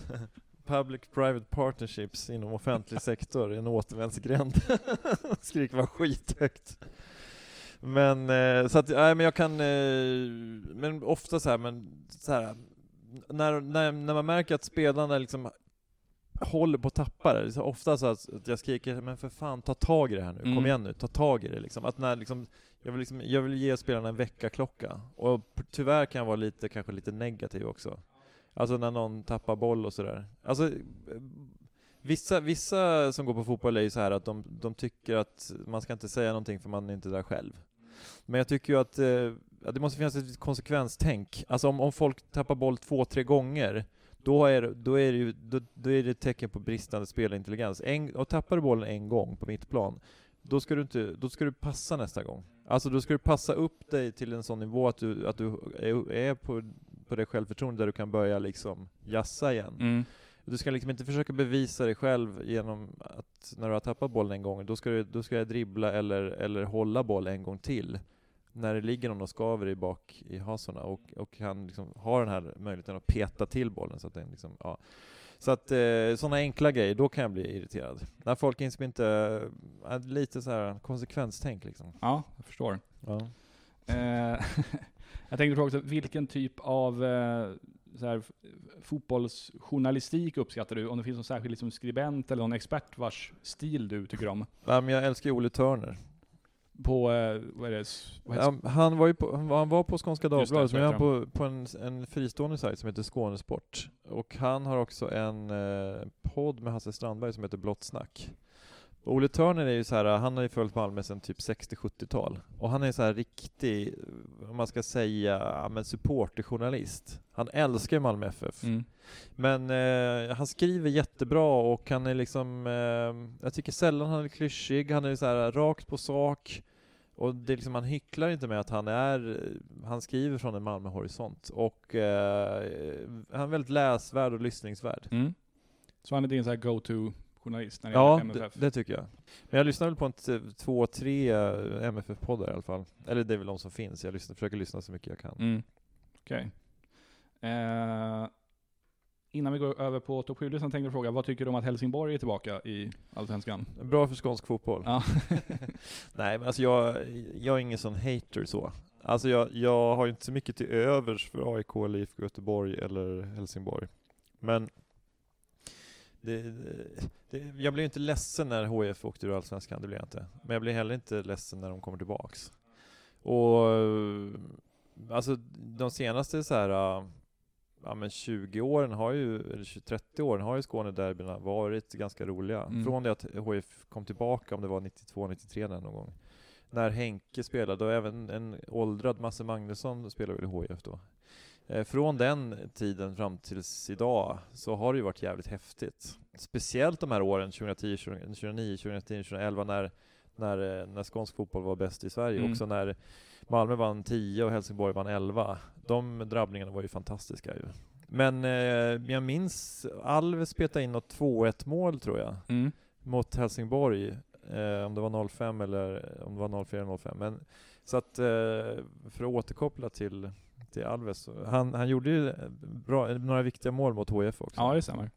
Public-private partnerships inom offentlig sektor, en återvändsgränd. Skriker man skithögt. Men, eh, så att, nej men jag kan, eh, men ofta så här, men så här, när, när, när man märker att spelarna liksom håller på att tappa det, så ofta så att jag skriker men för fan ta tag i det här nu, Mm. kom igen nu, ta tag i det liksom. Att när liksom, jag vill, liksom, jag vill ge spelarna en väckarklocka. Och tyvärr kan jag vara lite, kanske lite negativ också. Alltså när någon tappar boll och sådär. Alltså, vissa, vissa som går på fotboll är ju så här att de, de tycker att man ska inte säga någonting för man är inte där själv. Men jag tycker ju att eh, det måste finnas ett konsekvenstänk. Alltså om, om folk tappar boll två, tre gånger, då är, det- då är det ju då, då är det ett tecken på bristande spelintelligens. En, och tappar du bollen en gång på mittplan, då ska du inte, då ska du passa nästa gång. Alltså då ska du passa upp dig till en sån nivå att du, att du är, är på, på det självförtroende där du kan börja liksom jassa igen. Mm. Du ska liksom inte försöka bevisa dig själv genom att när du har tappat bollen en gång, då ska du, då ska jag dribbla eller, eller hålla boll en gång till. När det ligger någon och skaver i bak i hasorna och, och han liksom har den här möjligheten att peta till bollen så att den liksom, ja. Så att eh, sådana enkla grejer, då kan jag bli irriterad. När folk liksom inte, äh, lite så här konsekvenstänk liksom. Ja, jag förstår. Ja. Eh, jag tänkte fråga också, vilken typ av eh, så här, fotbollsjournalistik uppskattar du? Om det finns någon särskild liksom, skribent eller någon expert vars stil du tycker om? Ja, men jag älskar ju Olle Törner. På, eh, vad är det? Vad heter Ja, han var ju på, han var på Skånska Dagbladet, men han heter på, på en, en fristående sajt som heter Skånesport. Och han har också en eh, podd med Hasse Strandberg som heter Blått snack. Och Olle Törner är ju så här, han har ju följt Malmö sedan typ 60-70-tal. Och han är så här riktig, om man ska säga, men supporterjournalist. Han älskar ju Malmö FF. Mm. Men eh, han skriver jättebra och han är liksom, eh, jag tycker sällan han är klyschig, han är så här rakt på sak. Och det är liksom, han hycklar inte med att han är, han skriver från en Malmö-horisont. Och eh, han är väldigt läsvärd och lyssningsvärd. Mm. Så han är din så här go-to-journalist när det Ja, gäller det, MFF? det tycker jag. Men jag lyssnar väl på en två, tre eh, MFF-poddar i alla fall. Eller det är väl de som finns, jag lyssnar, försöker lyssna så mycket jag kan. Mm. Okej. Eh, innan vi går över på topp 7 så tänkte jag fråga, vad tycker du om att Helsingborg är tillbaka i Allsvenskan? Bra för skånsk fotboll. Ja. Nej, men alltså jag, jag är ingen sån hater så. Alltså jag, jag har ju inte så mycket till övers för AIK, eller IFK Göteborg eller Helsingborg. Men det, det, jag blev inte ledsen när HIF åkte ur Allsvenskan, det blev jag inte. Men jag blir heller inte ledsen när de kommer tillbaks. Och alltså de senaste så här ja, men 20 åren har ju, eller 30 åren har ju Skånederbyna varit ganska roliga. Mm. Från det att HIF kom tillbaka, om det var 92-93 någon gång. När Henke spelade, och även en åldrad Masse Magnusson spelade väl i HIF då. Eh, Från den tiden fram tills idag så har det ju varit jävligt häftigt. Speciellt de här åren 2010, 2009, 2010, 2011 när, när, eh, när skånsk fotboll var bäst i Sverige. Mm. Också när Malmö vann 10 och Helsingborg vann 11. De drabbningarna var ju fantastiska ju. Men eh, jag minns Alves petade in något 2-1 mål tror jag Mm. mot Helsingborg, eh, om det var 05 eller om det var 04 eller 05. Men, så att, eh, för att återkoppla till, till Alves, han, han gjorde ju bra, några viktiga mål mot HIF också. Ja, det stämmer.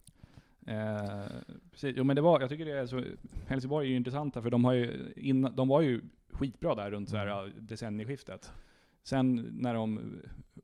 Eh, precis. Jo men det var, jag tycker det är så, Helsingborg är ju intressanta för de har ju, innan, de var ju skitbra där runt så här, ja, decennieskiftet. Sen när de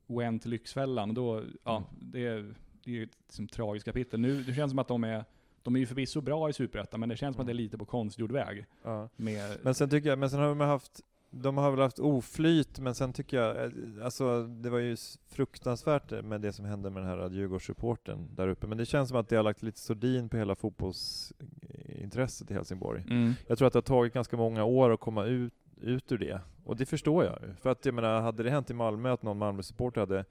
went till Lyxfällan, då, ja, Mm. det, är- det är ju ett liksom, tragiskt kapitel. Nu, det känns som att de är, de är ju förvisso bra i Superettan, men det känns som att det är lite på konstgjord väg. Ja. Med, Men sen tycker jag, men sen har de haft, de har väl haft oflyt, men sen tycker jag, eh, alltså det var ju fruktansvärt med det som hände med den här Djurgårdssupporten där uppe, men det känns som att det har lagt lite sordin på hela fotbollsintresset i Helsingborg. mm. Jag tror att det har tagit ganska många år att komma ut, ut ur det, och det förstår jag ju. För att jag menar, hade det hänt i Malmö att någon Malmö-supporter hade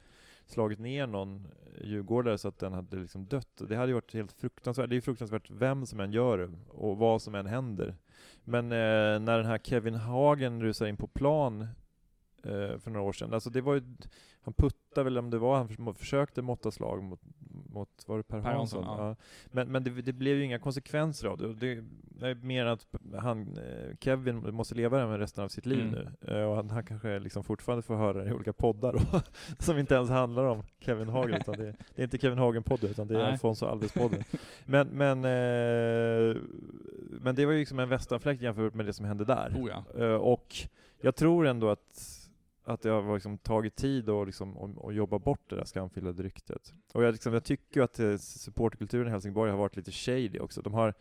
slagit ner någon djurgårdare så att den hade liksom dött, det hade ju varit helt fruktansvärt. Det är fruktansvärt vem som än gör det, och vad som än händer. Men eh, när den här Kevin Hagen rusar in på plan eh, för några år sedan, alltså det var ju, han puttade väl om det var, han förs- försökte måtta slag mot, mot var det Per, Per Hansson? Ja. Ja. Men, men det, det blev ju inga konsekvenser av det. Det, det är mer att han, eh, Kevin måste leva där med resten av sitt liv Mm. nu. Eh, Och han, han kanske liksom fortfarande får höra det i olika poddar då, som inte ens handlar om Kevin Hagen, utan det, det är inte Kevin Hagen-podden, utan det är Nej. Alfonso Alves-podden. Men, men, eh, men det var ju liksom en västanfläkt jämfört med det som hände där. Oh ja. Och jag tror ändå att, att det har liksom tagit tid att liksom, och, och jobba bort det där skamfilade ryktet. Och jag, liksom, jag tycker ju att eh, supportkulturen supporterkulturen i Helsingborg har varit lite shady också. De har,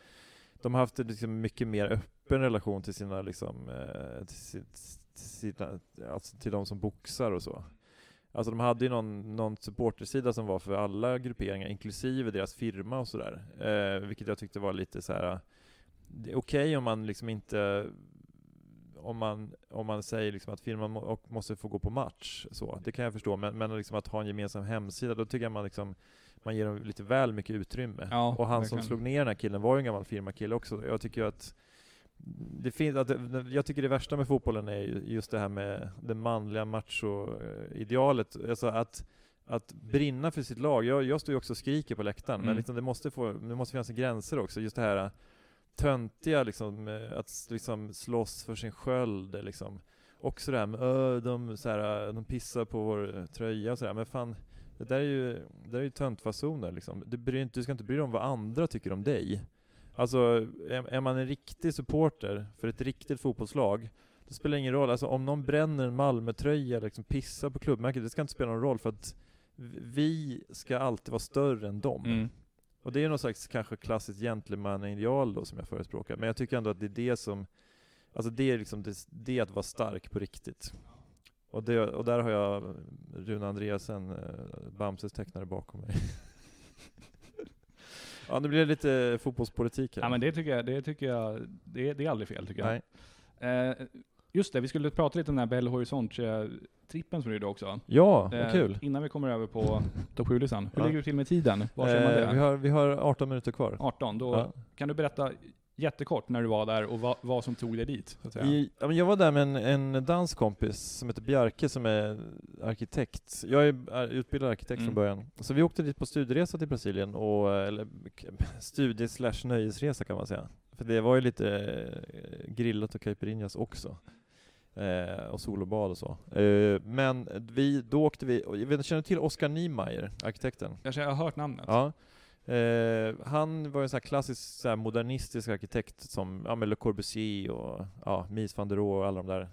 de har haft en liksom mycket mer öppen relation till sina, liksom, eh, till, sitt- till, sina, alltså till de som boxar och så. Alltså de hade ju någon, någon supportersida som var för alla grupperingar, inklusive deras firma och sådär. Eh, vilket jag tyckte var lite så här. Eh, det är okej om man liksom inte om man, om man säger liksom att firman må, och måste få gå på match, så, det kan jag förstå, men, men liksom att ha en gemensam hemsida, då tycker jag man liksom man ger dem lite väl mycket utrymme. Ja, och han som slog ner den här killen var ju en gammal firmakille också. Jag tycker att det finns, att jag tycker det värsta med fotbollen är ju just det här med det manliga macho-idealet. Alltså att, att brinna för sitt lag. Jag, jag står ju också och skriker på läktaren, men Mm. liksom det, måste få, det måste finnas gränser också. Just det här töntiga liksom, eh, att liksom slåss för sin sköld eh, liksom. Också det här med öh, de, så här, eh, de pissar på vår tröja och sådär, men fan det där är ju, det där är ju töntfasoner liksom. Du, bryr, du ska inte bry dig om vad andra tycker om dig. Alltså, är, är man en riktig supporter för ett riktigt fotbollslag, det spelar ingen roll. Alltså om någon bränner en Malmö-tröja eller liksom pissar på klubbmärket, det ska inte spela någon roll för att vi ska alltid vara större än dem. Mm. Och det är någon slags kanske klassiskt gentlemannaideal då som jag förespråkar, men jag tycker ändå att det är det som, alltså det är liksom det, det att vara stark på riktigt. Och, det, och där har jag Rune Andreasen, eh, Bamses tecknare bakom mig. ja, nu blir det lite fotbollspolitik här. Ja men det tycker jag, det tycker jag, det, det är aldrig fel tycker jag. Nej. Eh, just det, vi skulle prata lite om den här Bell Horizonte-trippen som du gjorde också. Ja, Eh, vad kul. Innan vi kommer över på topp 7-listan. Hur Ja. ligger du till med tiden? Var ser man det? Eh, vi, har, vi har 18 minuter kvar. 18. Då Ja. kan du berätta jättekort när du var där och vad, vad som tog dig dit? Så. I, ja, men jag var där med en, en danskompis som heter Bjarke som är arkitekt. Jag är, utbildad arkitekt Mm. från början. Så vi åkte dit på studieresa till Brasilien, och, eller k- studie slash nöjesresa kan man säga. För det var ju lite eh, grillat och caipirinhas också. Eh, och solobad och så. Eh, men vi, då åkte vi, jag vet, känner du till Oskar Niemeyer, arkitekten? Jag, känner, jag har hört namnet. Ja. Eh, han var en sån här klassisk så här modernistisk arkitekt som ja, med Le Corbusier och ja, Mies van der Rohe och alla de där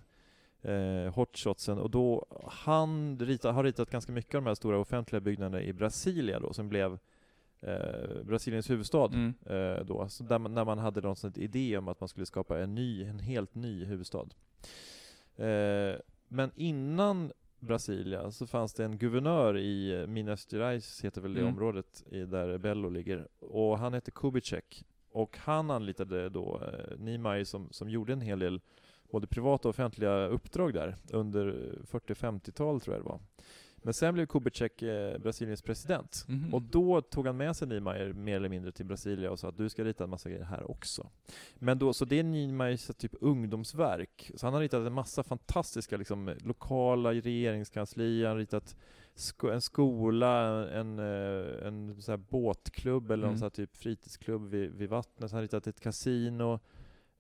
eh, hotshotsen. Och då, han rita, har ritat ganska mycket av de här stora offentliga byggnaderna i Brasilia då, som blev eh, Brasiliens huvudstad. Mm. Eh, då, så där man, när man hade någon sån idé om att man skulle skapa en ny, en helt ny huvudstad. Eh, men innan Brasilia så fanns det en guvernör i eh, Minas Gerais, heter väl det Mm. området i där Bello ligger, och han hette Kubitschek. Och han anlitade då eh, Niemeyer som, som gjorde en hel del både privata och offentliga uppdrag där under 40-50-tal tror jag det var. Men sen blev Kubitschek eh, Brasiliens president. Mhm. Och då tog han med sig Niemeyer mer eller mindre till Brasilia och sa att du ska rita en massa grejer här också. Men då, så det är Niemeyers typ ungdomsverk. Så han har ritat en massa fantastiska liksom, lokala regeringskanslier, han har ritat sko en skola, en, eh, en här båtklubb eller Mm. någon typ fritidsklubb vid, vid vattnet, han har ritat ett kasino.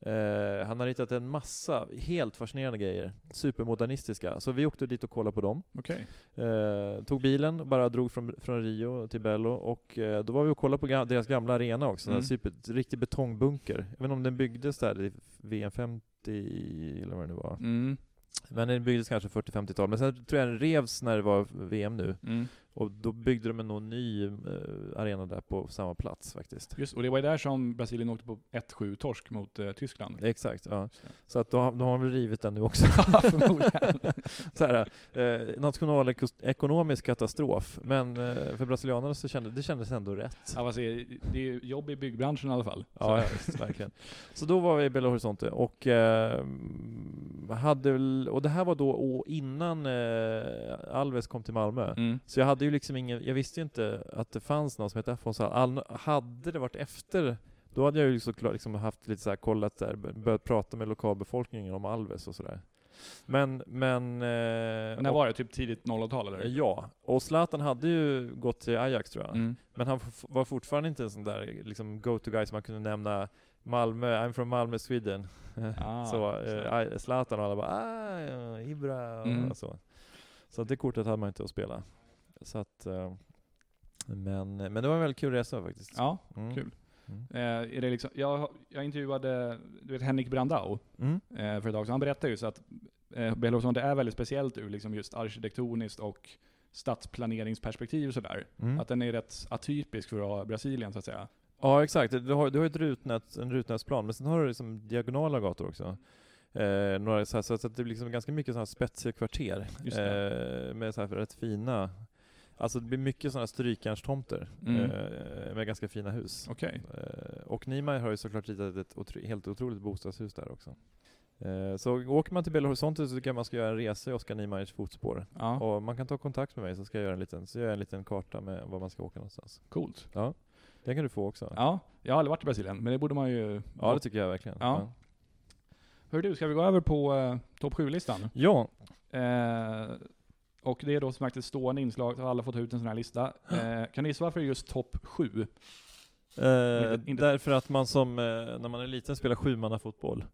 Eh, han har ritat en massa helt fascinerande grejer, supermodernistiska. Så vi åkte dit och kollade på dem. Okej. Eh, tog bilen, bara drog från, från Rio till Bello och eh, då var vi och kollade på ga deras gamla arena också, Mm. en super, riktig betongbunker. Jag vet inte om den byggdes där i VM 50 eller vad det nu var. Mm. Men den byggdes kanske 40-50-tal, men sen tror jag den revs när det var VM nu. Mm. Och då byggde de en någon ny eh, arena där på samma plats faktiskt. Just, och det var ju där som Brasilien åkte på 1-7 torsk mot eh, Tyskland. Exakt, ja. Just. Så att de, de har väl rivit den nu också. Så här, eh, nationalekonomisk katastrof, men eh, för brasilianerna så kände, det kändes ändå rätt. Ja, säger, det är jobb i byggbranschen i alla fall. Ja, ja visst, verkligen. Så då var vi i Belo Horizonte och eh, hade och det här var då innan eh, Alves kom till Malmö. Mm. Så jag hade ju liksom ingen, jag visste ju inte att det fanns någon som hette Afonso Al- Hade det varit efter, då hade jag ju såklart liksom haft lite så här kollat där, börjat prata med lokalbefolkningen om Alves och sådär. Men, men... Eh, när var det? Typ tidigt 00-tal eller? Ja, och Zlatan hade ju gått till Ajax tror jag. Mm. Men han var fortfarande inte en sån där liksom, go-to-guy som man kunde nämna Malmö, I'm from Malmö, Sweden. Ah, så, eh, Zlatan och alla bara ah, Ibra Mm. och så. Så det kortet hade man inte att spela. Så att, eh, men, men det var en väldigt kul resa faktiskt. Ja, Mm. kul. Mm. Eh, är det liksom, jag, jag intervjuade du vet, Henrik Brandau Mm. eh, för ett tag sedan. Han berättade ju så att eh, Belo Horizonte är väldigt speciellt ur liksom just arkitektoniskt och stadsplaneringsperspektiv och sådär. Mm. Att den är rätt atypisk för Brasilien så att säga. Ja exakt, du har, du har ett rutnät, en rutnätsplan, men sen har du liksom diagonala gator också. Eh, några, så, här, så att det blir liksom ganska mycket här spetsiga kvarter. Just Eh, med så här rätt fina, alltså det blir mycket sådana strykjärnstomter Mm. eh, med ganska fina hus. Okej. Eh, och Niemeyer har ju såklart ritat ett otro, helt otroligt bostadshus där också. Eh, så åker man till Belo Horizonte så tycker jag man ska göra en resa i Oscar Niemeyers fotspår. Ja, Och man kan ta kontakt med mig så ska jag göra en liten, så gör jag en liten karta med var man ska åka någonstans. coolt. Den kan du få också. Ja, jag har aldrig varit i Brasilien, men det borde man ju... Ja, det tycker jag verkligen. Ja. Hör du, ska vi gå över på eh, topp 7-listan? Ja, Eh, och det är då som sagt ett stående inslag, har alla fått ut en sån här lista. Eh, kan du gissa varför det är just topp 7? eh, Inte- inte- därför att man som, eh, när man är liten spelar sjumannafotboll.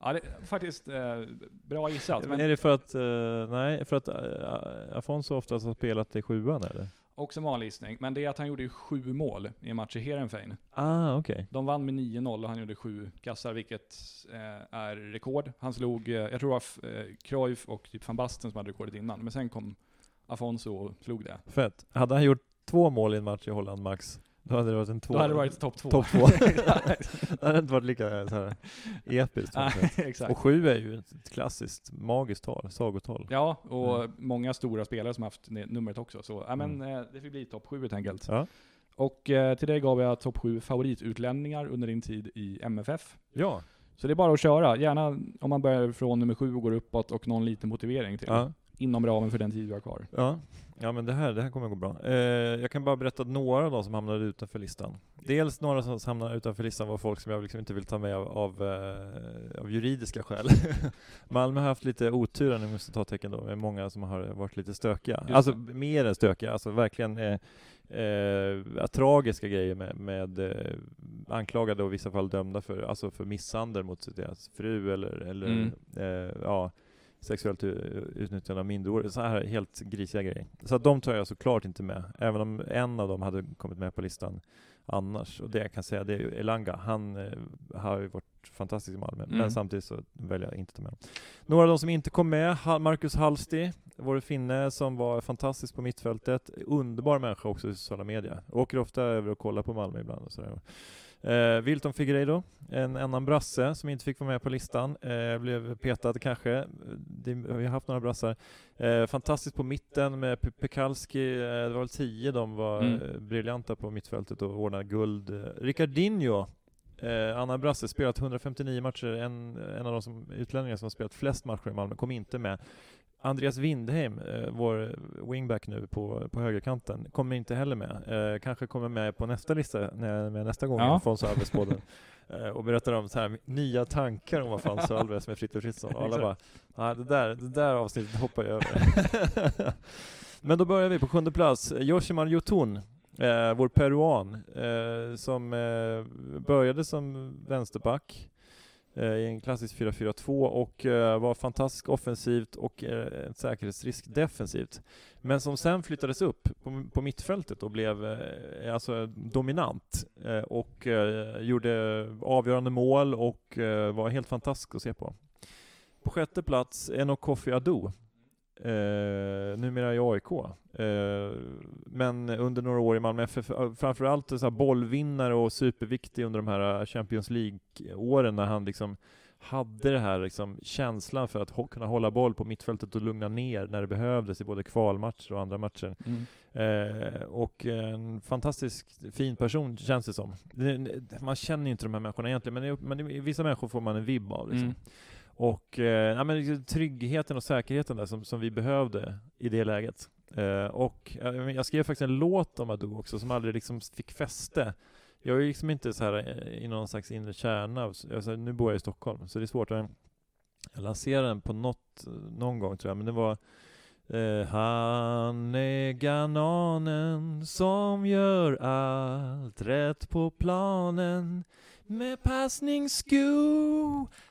Ja, det är faktiskt eh, bra gissat. Men är det för att, eh, nej, för att uh, Afonso oftast har spelat i sjuan eller? Också en gissning. Men det är att han gjorde ju sju mål i en match i Heerenveen. Ah, okej. De vann med 9-0 och han gjorde sju kassar, vilket eh, är rekord. Han slog, eh, jag tror det var eh, Cruyff och typ van Basten som hade rekordet innan. Men sen kom Afonso och slog det. Fett. Hade han gjort två mål i en match i Holland max, då hade det varit en två. Då hade det varit topp två. Topp två. Det hade inte varit lika så här, episkt. Nej. Och sju är ju ett klassiskt magiskt tal, sagotal. Ja, och Mm. många stora spelare som haft numret också. Så ja, men, eh, det fick bli topp sju helt enkelt. Ja. Och eh, till dig gav jag topp sju favoritutlänningar under din tid i MFF. Ja. Så det är bara att köra. Gärna om man börjar från nummer sju och går uppåt och någon liten motivering till. Ja. Inom ramen för den tid du har kvar. Ja, ja men det här, det här kommer gå bra. Eh, jag kan bara berätta några de som hamnade utanför listan. Dels några som hamnade utanför listan var folk som jag liksom inte vill ta med av, av, eh, av juridiska skäl. Malmö har haft lite otur, jag måste ta tecken då, med många som har varit lite stökiga. Just alltså mer än stökiga, alltså verkligen eh, eh, tragiska grejer med, med eh, anklagade och i vissa fall dömda för, alltså för misshandel mot deras fru eller, eller Mm. eh, ja, sexuellt utnyttjande av minderåriga. Så här helt grisiga grejer. Så att de tar jag såklart inte med, även om en av dem hade kommit med på listan annars. Och det jag kan säga, det är Elanga. Han eh, har ju varit fantastisk i Malmö, Mm. men samtidigt så väljer jag inte att ta med honom. Några av de som inte kom med, Marcus Halsti, vår finne som var fantastisk på mittfältet. Underbar människa också i sociala medier. Åker ofta över och kollar på Malmö ibland och sådär. Eh, Wilton Figueiredo, en annan brasse som inte fick vara med på listan, eh, blev petad kanske. Det, vi har haft några brassar. Eh, fantastiskt på mitten med Pe- Pekalski, eh, det var väl tio de var Mm. eh, briljanta på mittfältet och ordnade guld. Eh, Ricardinho, eh, annan brasse, spelat 159 matcher, en, en av de som, utlänningar som har spelat flest matcher i Malmö, kom inte med. Andreas Windheim, eh, vår wingback nu på, på högerkanten, kommer inte heller med. Eh, kanske kommer med på nästa lista, när, med nästa gång Ja. i Afonso Alves-podden. eh, och berättar om så här, nya tankar om Afonso Alves med Fritte Fritzson. Och alla bara, nej det där, det där avsnittet hoppar jag över. Men då börjar vi på sjunde plats. Yoshiman Yotun, eh, vår peruan, eh, som eh, började som vänsterback. Eh, i en klassisk 4-4-2 och eh, var fantastiskt offensivt och eh, en säkerhetsrisk defensivt. Men som sen flyttades upp på, mittfältet och blev alltså dominant och gjorde avgörande mål och var helt fantastisk att se på. På sjätte plats Enoch Kofi Adu, eh, numera i AIK. Eh, men under några år i Malmö FF, eh, framförallt så här bollvinnare och superviktig under de här Champions League-åren när han liksom hade det här liksom känslan för att ho kunna hålla boll på mittfältet och lugna ner när det behövdes i både kvalmatcher och andra matcher. Mm. Eh, och en fantastiskt fin person känns det som. Det, man känner ju inte de här människorna egentligen, men, det, men vissa människor får man en vibb av. Liksom. Mm. Och eh, ja, men liksom tryggheten och säkerheten där som, som vi behövde i det läget. Eh, och jag skrev faktiskt en låt om Adu också som aldrig liksom fick fäste. Jag är liksom inte så här eh, i någon slags inre kärna. Alltså, nu bor jag i Stockholm, så det är svårt att jag lanserade den på något, eh, någon gång tror jag, men det var eh, Han är gananen som gör allt rätt på planen med passningssko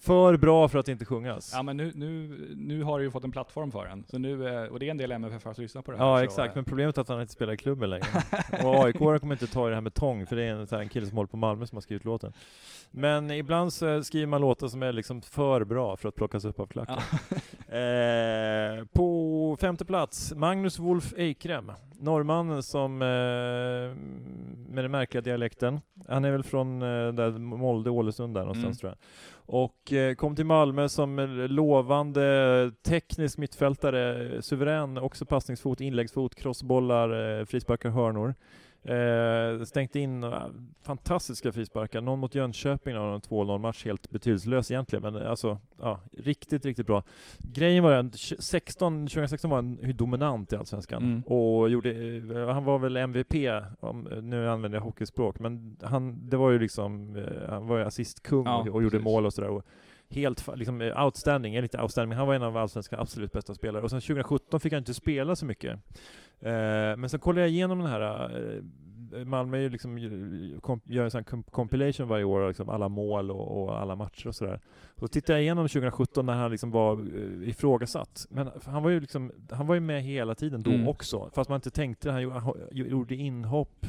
För bra för att inte sjungas. Ja men nu, nu, nu har du ju fått en plattform för den. Så nu, eh, och det är en del MFF som lyssnar på det här. Ja exakt, eh, men problemet är att han inte spelar i klubben längre. och AIK kommer inte ta i det här med tång, för det är en, så här, en kille som håller på Malmö som har skrivit låten. Men ibland så skriver man låtar som är liksom för bra för att plockas upp av klacken. eh, på femte plats, Magnus Wolf Eikrem. Norrmannen som, eh, med den märkliga dialekten. Han är väl från eh, där Molde, Ålesund där någonstans Mm. tror jag. Och eh, kom till Malmö som en lovande teknisk mittfältare, suverän, också passningsfot, inläggsfot, crossbollar, eh, frisparkar, hörnor. Eh, stängt in eh, fantastiska frisparkar, någon mot Jönköping av en 2-0 match, helt betydelselös egentligen, men alltså, ja, riktigt, riktigt bra. Grejen var att 16, 2016 var han ju dominant i Allsvenskan, Mm. och gjorde, eh, han var väl MVP, om, nu använder jag hockeyspråk, men han, det var ju liksom, eh, han var ju assistkung Ja, och, och gjorde mål och sådär. och Helt liksom, eh, outstanding, eller inte outstanding, han var en av Allsvenskans absolut bästa spelare. Och sen 2017 fick han inte spela så mycket. Eh, men sen kollade jag igenom den här, eh, Malmö ju liksom, gör en sån compilation varje år, liksom alla mål och, och alla matcher och sådär. Så tittade jag igenom 2017 när han liksom var ifrågasatt. Men han var ju liksom, han var ju med hela tiden då Mm. också, fast man inte tänkte, han gjorde inhopp,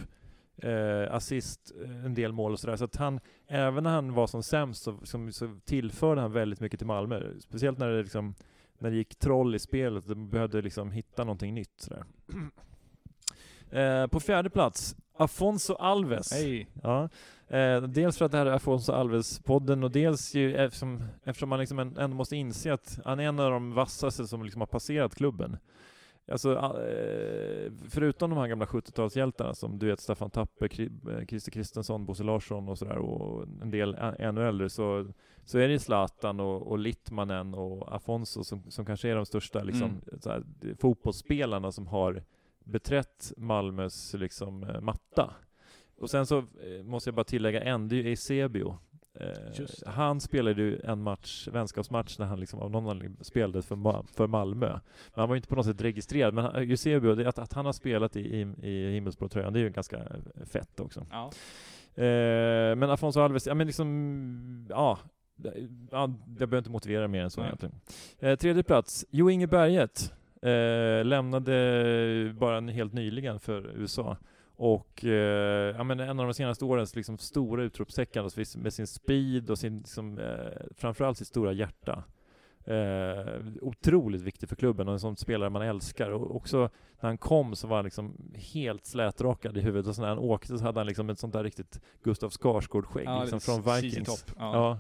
eh, assist, eh, en del mål och sådär. Så att han, även när han var som sämst så, som, så tillförde han väldigt mycket till Malmö. Speciellt när det liksom, när det gick troll i spelet, de behövde liksom hitta någonting nytt sådär. Eh, på fjärde plats, Afonso Alves. Hej. Ja. Eh, dels för att det här är Afonso Alves-podden och dels ju eftersom, eftersom man liksom en- ändå måste inse att han är en av de vassaste som liksom har passerat klubben. Alltså, a- eh, förutom de här gamla 70-talshjältarna som du vet Staffan Tappe, eh, Christer Kristensson, Bosse Larsson och sådär och en del ännu äldre så, så är det Zlatan och, och Littmanen och Afonso som, som kanske är de största liksom, Mm. här, fotbollsspelarna som har beträtt Malmös liksom, eh, matta. Och sen så måste jag bara tillägga en, det är ju Eusebio. Eh, han spelade ju en match, vänskapsmatch när han liksom av någon anledning spelade för, Ma- för Malmö. Men han var ju inte på något sätt registrerad. Men han- Eusebio, att, att han har spelat i, i, i himmelsblå-tröjan, det är ju ganska eh, fett också. Ja. Eh, men Afonso Alves, ja men liksom, ja. ja jag behöver inte motivera mer än så Nej. egentligen. Eh, tredje plats, Jo Inge Berget. Eh, lämnade bara helt nyligen för USA. Och eh, ja, men en av de senaste årens liksom, stora utropstecken alltså, med sin speed och sin, liksom, eh, framförallt sitt stora hjärta. Eh, otroligt viktig för klubben och en sån spelare man älskar. Och också när han kom så var han liksom helt slätrakad i huvudet och så när han åkte så hade han liksom ett sånt där riktigt Gustav Skarsgård-skägg Ja, liksom från Vikings. Ja. Ja.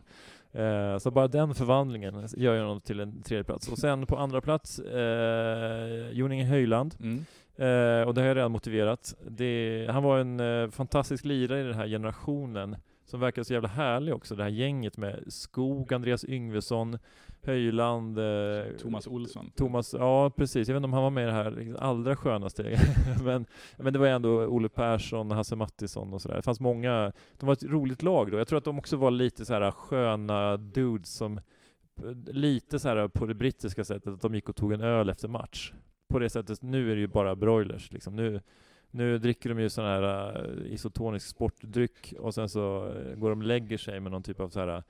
Eh, så bara den förvandlingen gör ju honom till en tredje plats. Och sen på andra plats, eh, Jon Inge Höjland. Mm. Eh, och det har jag redan motiverat. Det, han var en eh, fantastisk lirare i den här generationen som verkar så jävla härlig också. Det här gänget med Skog, Andreas Yngvesson, Höjland, eh, Thomas Olsson. Thomas, ja precis. Jag vet inte om han var med i det här liksom allra skönaste. men, men det var ändå Olle Persson, Hasse Mattisson och sådär. Det fanns många, de var ett roligt lag då. Jag tror att de också var lite så här sköna dudes som lite så här på det brittiska sättet, att de gick och tog en öl efter match. På det sättet, nu är det ju bara broilers liksom. Nu, Nu dricker de ju sån här uh, isotonisk sportdryck och sen så uh, går de och lägger sig med någon typ av så här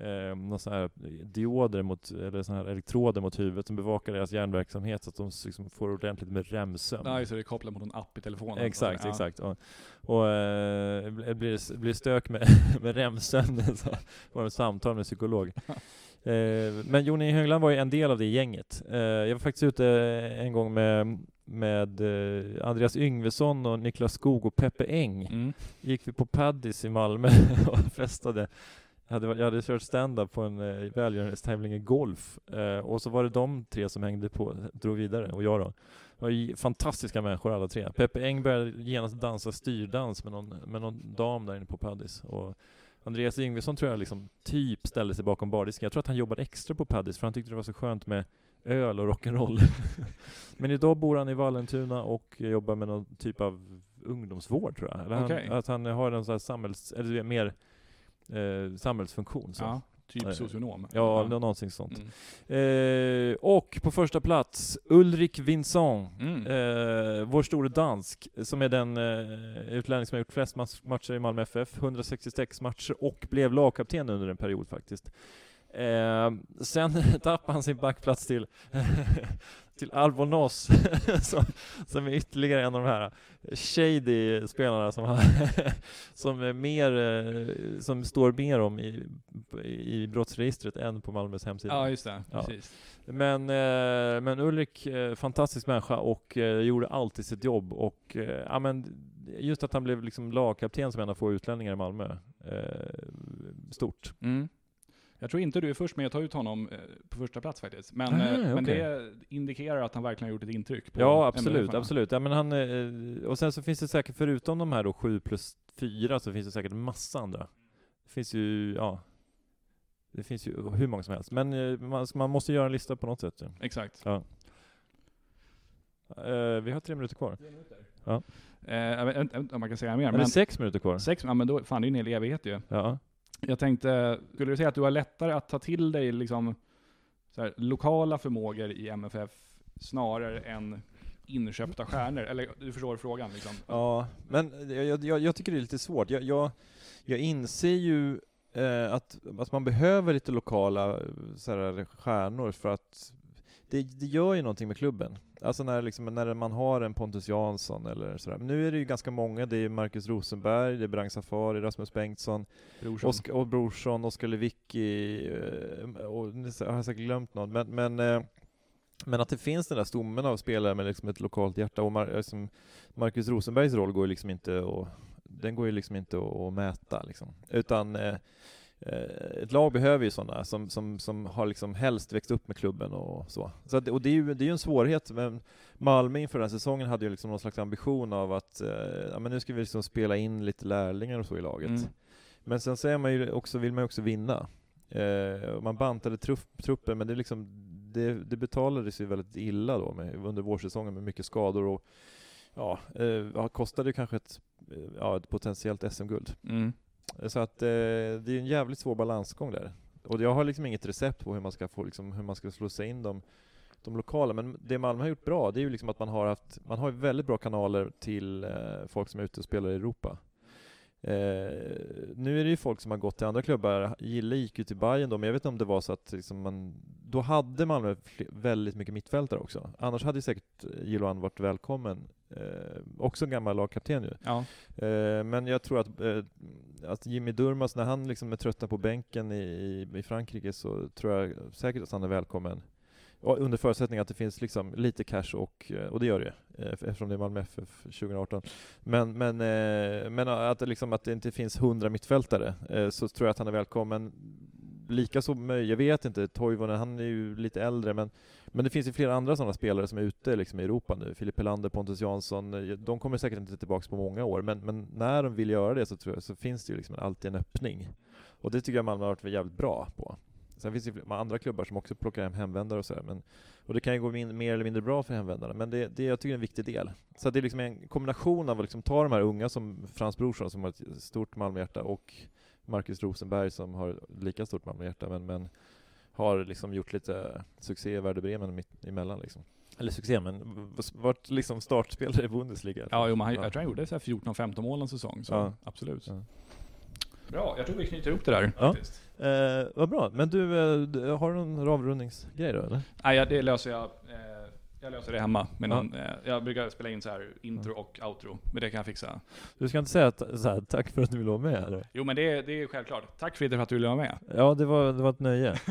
eh, någon sån här dioder mot, eller sån här elektroder mot huvudet som bevakar deras hjärnverksamhet så att de liksom får ordentligt med REM-sömn. Nej, så det är kopplat mot en app i telefonen. Exakt, ja. exakt. Och, och eh, blir, blir stök med, med REM-sömnen så får de samtal med psykolog. eh, men Joni Högland var ju en del av det gänget. Eh, jag var faktiskt ute en gång med med eh, Andreas Yngvesson och Niklas Skog och Peppe Eng. Mm. Gick vi på Paddis i Malmö och festade. Jag hade, jag hade kört stand-up på en eh, välgörenhetstävling i golf eh, och så var det de tre som hängde på, drog vidare och jag då. Det var fantastiska människor alla tre. Peppe Eng började genast dansa styrdans med någon, med någon dam där inne på Paddis. Och Andreas Yngvesson tror jag liksom typ ställde sig bakom bardisken. Jag tror att han jobbade extra på Paddis för han tyckte det var så skönt med öl och rock'n'roll. Men idag bor han i Vallentuna och jobbar med någon typ av ungdomsvård tror jag. Eller Okej. han, att han har en sån här samhälls, eller mer eh, samhällsfunktion. Så. Ja, typ Eh, socionom. Ja, ja. någonting sånt. Mm. Eh, och på första plats, Ulrik Vincent. Mm. Eh, vår store dansk, som är den eh, utlänning som har gjort flest matcher i Malmö FF. 166 matcher och blev lagkapten under en period faktiskt. Eh, sen tappade han sin backplats till, till Albonos, som, som är ytterligare en av de här shady spelarna som, har, som, är mer, eh, som står mer om i, i brottsregistret än på Malmös hemsida. Ja, just det. Ja. Men, eh, men Ulrik, eh, fantastisk människa och eh, gjorde alltid sitt jobb och eh, ja, men just att han blev liksom lagkapten som en av få utlänningar i Malmö. Stort. Mm. Jag tror inte du är först med att ta ut honom eh, på första plats faktiskt. Men, Ah, men okej. det indikerar att han verkligen har gjort ett intryck på Ja, absolut, absolut. Ja, men han, eh, och sen så finns det säkert, förutom de här då 7 plus 4, så finns det säkert massa andra. Det finns ju, ja, det finns ju hur många som helst. Men man, man måste göra en lista på något sätt. Ja. Exakt. Ja. Eh, vi har tre minuter kvar. Eh, jag vet inte om man kan säga mer. Eller Men sex minuter kvar. sex, ja men då, fan det är ju en hel evighet ju. Ja. Jag tänkte, skulle du säga att du har lättare att ta till dig liksom så här, lokala förmågor i MFF snarare än inköpta stjärnor? Eller du förstår frågan liksom? Ja, men jag, jag, jag tycker det är lite svårt. Jag, jag, jag inser ju eh, att, att man behöver lite lokala så här, stjärnor för att det, det gör ju någonting med klubben. Alltså när, liksom, när man har en Pontus Jansson eller sådär. Men nu är det ju ganska många. Det är Marcus Rosenberg, det är Brang Safari, Rasmus Bengtsson, Brorsson. Oskar, och Brorsson, Oskar Lewicki, eh, och nu har jag säkert glömt någon. Men, men, eh, men att det finns den där stommen av spelare med liksom ett lokalt hjärta. Och Mar- liksom, Marcus Rosenbergs roll går ju liksom inte att, den går ju liksom inte att, mäta. Liksom. Utan ett lag behöver ju sådana som, som, som har liksom helst växt upp med klubben och så. så att, och det är, ju, det är ju en svårighet, men Malmö inför den här säsongen hade ju liksom någon slags ambition av att eh, ja, men nu ska vi liksom spela in lite lärlingar och så i laget. Mm. Men sen så är man ju också, vill man ju också vinna. Eh, man bantade trupp, truppen, men det, liksom, det, det betalades ju väldigt illa då med, under vårsäsongen med mycket skador och ja, eh, kostade kanske ett, eh, ja, ett potentiellt SM-guld. Mm. Så att eh, det är en jävligt svår balansgång där. Och jag har liksom inget recept på hur man ska få, liksom, hur man ska slussa in de, de lokala. Men det Malmö har gjort bra, det är ju liksom att man har haft, man har väldigt bra kanaler till eh, folk som är ute och spelar i Europa. Eh, nu är det ju folk som har gått till andra klubbar. Gille gick ju till Bayern då, men jag vet inte om det var så att liksom man, då hade Malmö fl- väldigt mycket mittfältare också. Annars hade ju säkert eh, Gilloan varit välkommen. Eh, också en gammal lagkapten ju. Ja. Eh, men jag tror att, eh, att Jimmy Durmaz, när han liksom är trötta på bänken i, i, i Frankrike så tror jag säkert att han är välkommen. Och under förutsättning att det finns liksom lite cash och, eh, och det gör det eh, eftersom det är Malmö FF 2018. Men, men, eh, men att, liksom, att det inte finns hundra mittfältare så tror jag att han är välkommen. Likaså, jag vet inte, Toivonen, han är ju lite äldre men, men det finns ju flera andra sådana spelare som är ute liksom, i Europa nu. Filip Helander, Pontus Jansson, eh, de kommer säkert inte tillbaka på många år men, men när de vill göra det så, tror jag, så finns det ju liksom alltid en öppning. Och det tycker jag Malmö har varit jävligt bra på. Sen finns det andra klubbar som också plockar hem hemvändare och sådär. Men, och det kan ju gå min, mer eller mindre bra för hemvändarna, men det, det jag tycker är en viktig del. Så att det är liksom en kombination av att liksom ta de här unga som Frans Brorsson som har ett stort Malmöhjärta och Marcus Rosenberg som har lika stort Malmöhjärta men, men har liksom gjort lite succé i Werder Bremen mitt emellan liksom. Eller succé, men v- vart liksom startspelare i Bundesliga. Ja, jo, men han, Ja. jag tror han gjorde så här 14-15 mål en säsong, så Ja. absolut. Ja. Bra, jag tror vi knyter ihop det där Ja. faktiskt. Eh, vad bra, men du, eh, har du någon avrundningsgrej då eller? Nej, ja, det löser jag. Eh, jag löser det hemma. Med Ja. någon, eh, jag brukar spela in så här intro och outro, men det kan jag fixa. Du ska inte säga att, så här, tack för att du ville vara med eller? Jo, men det, det är självklart. Tack Fritte för att du ville vara med. Ja, det var, det var ett nöje.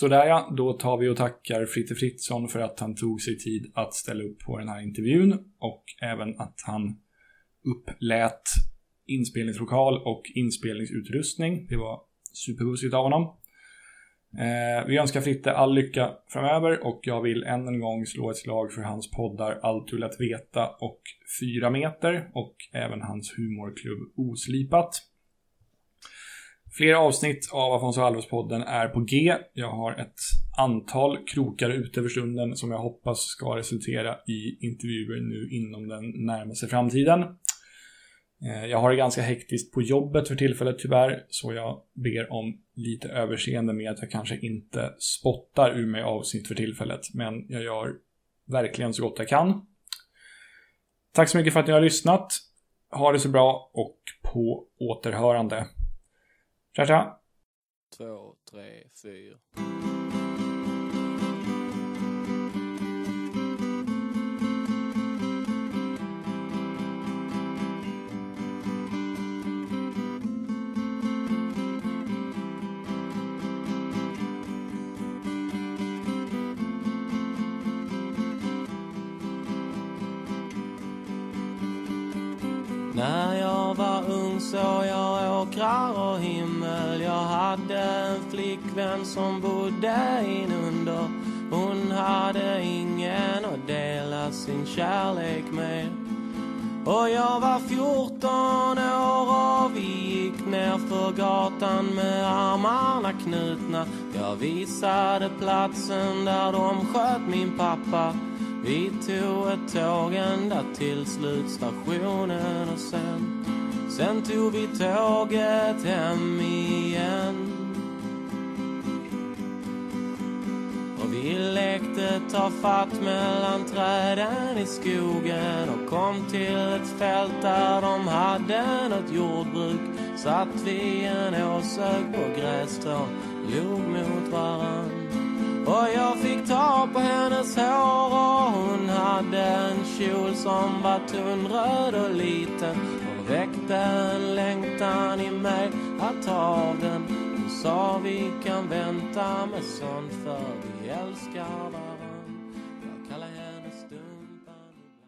Sådär ja, då tar vi och tackar Fritte Fritzson för att han tog sig tid att ställa upp på den här intervjun och även att han upplät inspelningslokal och inspelningsutrustning. Det var superbussigt av honom. Eh, vi önskar Fritte all lycka framöver och jag vill än en gång slå ett slag för hans poddar Allt du lät veta och 4 meter och även hans humorklubb Oslipat. Fler avsnitt av Afonso Alves-podden är på G. Jag har ett antal krokar ute för stunden som jag hoppas ska resultera i intervjuer nu inom den närmaste framtiden. Eh, jag har det ganska hektiskt på jobbet för tillfället tyvärr, så jag ber om lite överseende med att jag kanske inte spottar ur mig avsnitt för tillfället, men jag gör verkligen så gott jag kan. Tack så mycket för att ni har lyssnat. Ha det så bra och på återhörande. Tja, tja! två, tre, fyra. När jag var ung såg jag åkrar och himmel hade en flickvän som bodde inunder Hon hade ingen att dela sin kärlek med. Och jag var 14 år och vi gick ner för gatan med armarna knutna. Jag visade platsen där de sköt min pappa. Vi tog ett tåg ända till slutstationen och sen Sen tog vi tåget hem igen Och vi lekte ta fatt mellan träden i skogen och kom till ett fält där de hade något jordbruk. Satt vi en åsög på grässtrå, log mot varann. Och jag fick ta på hennes hår och hon hade en kjol som var tunnröd och liten väckte en längtan i mig att ta av den. Hon sa vi kan vänta med sånt för vi älskar varann.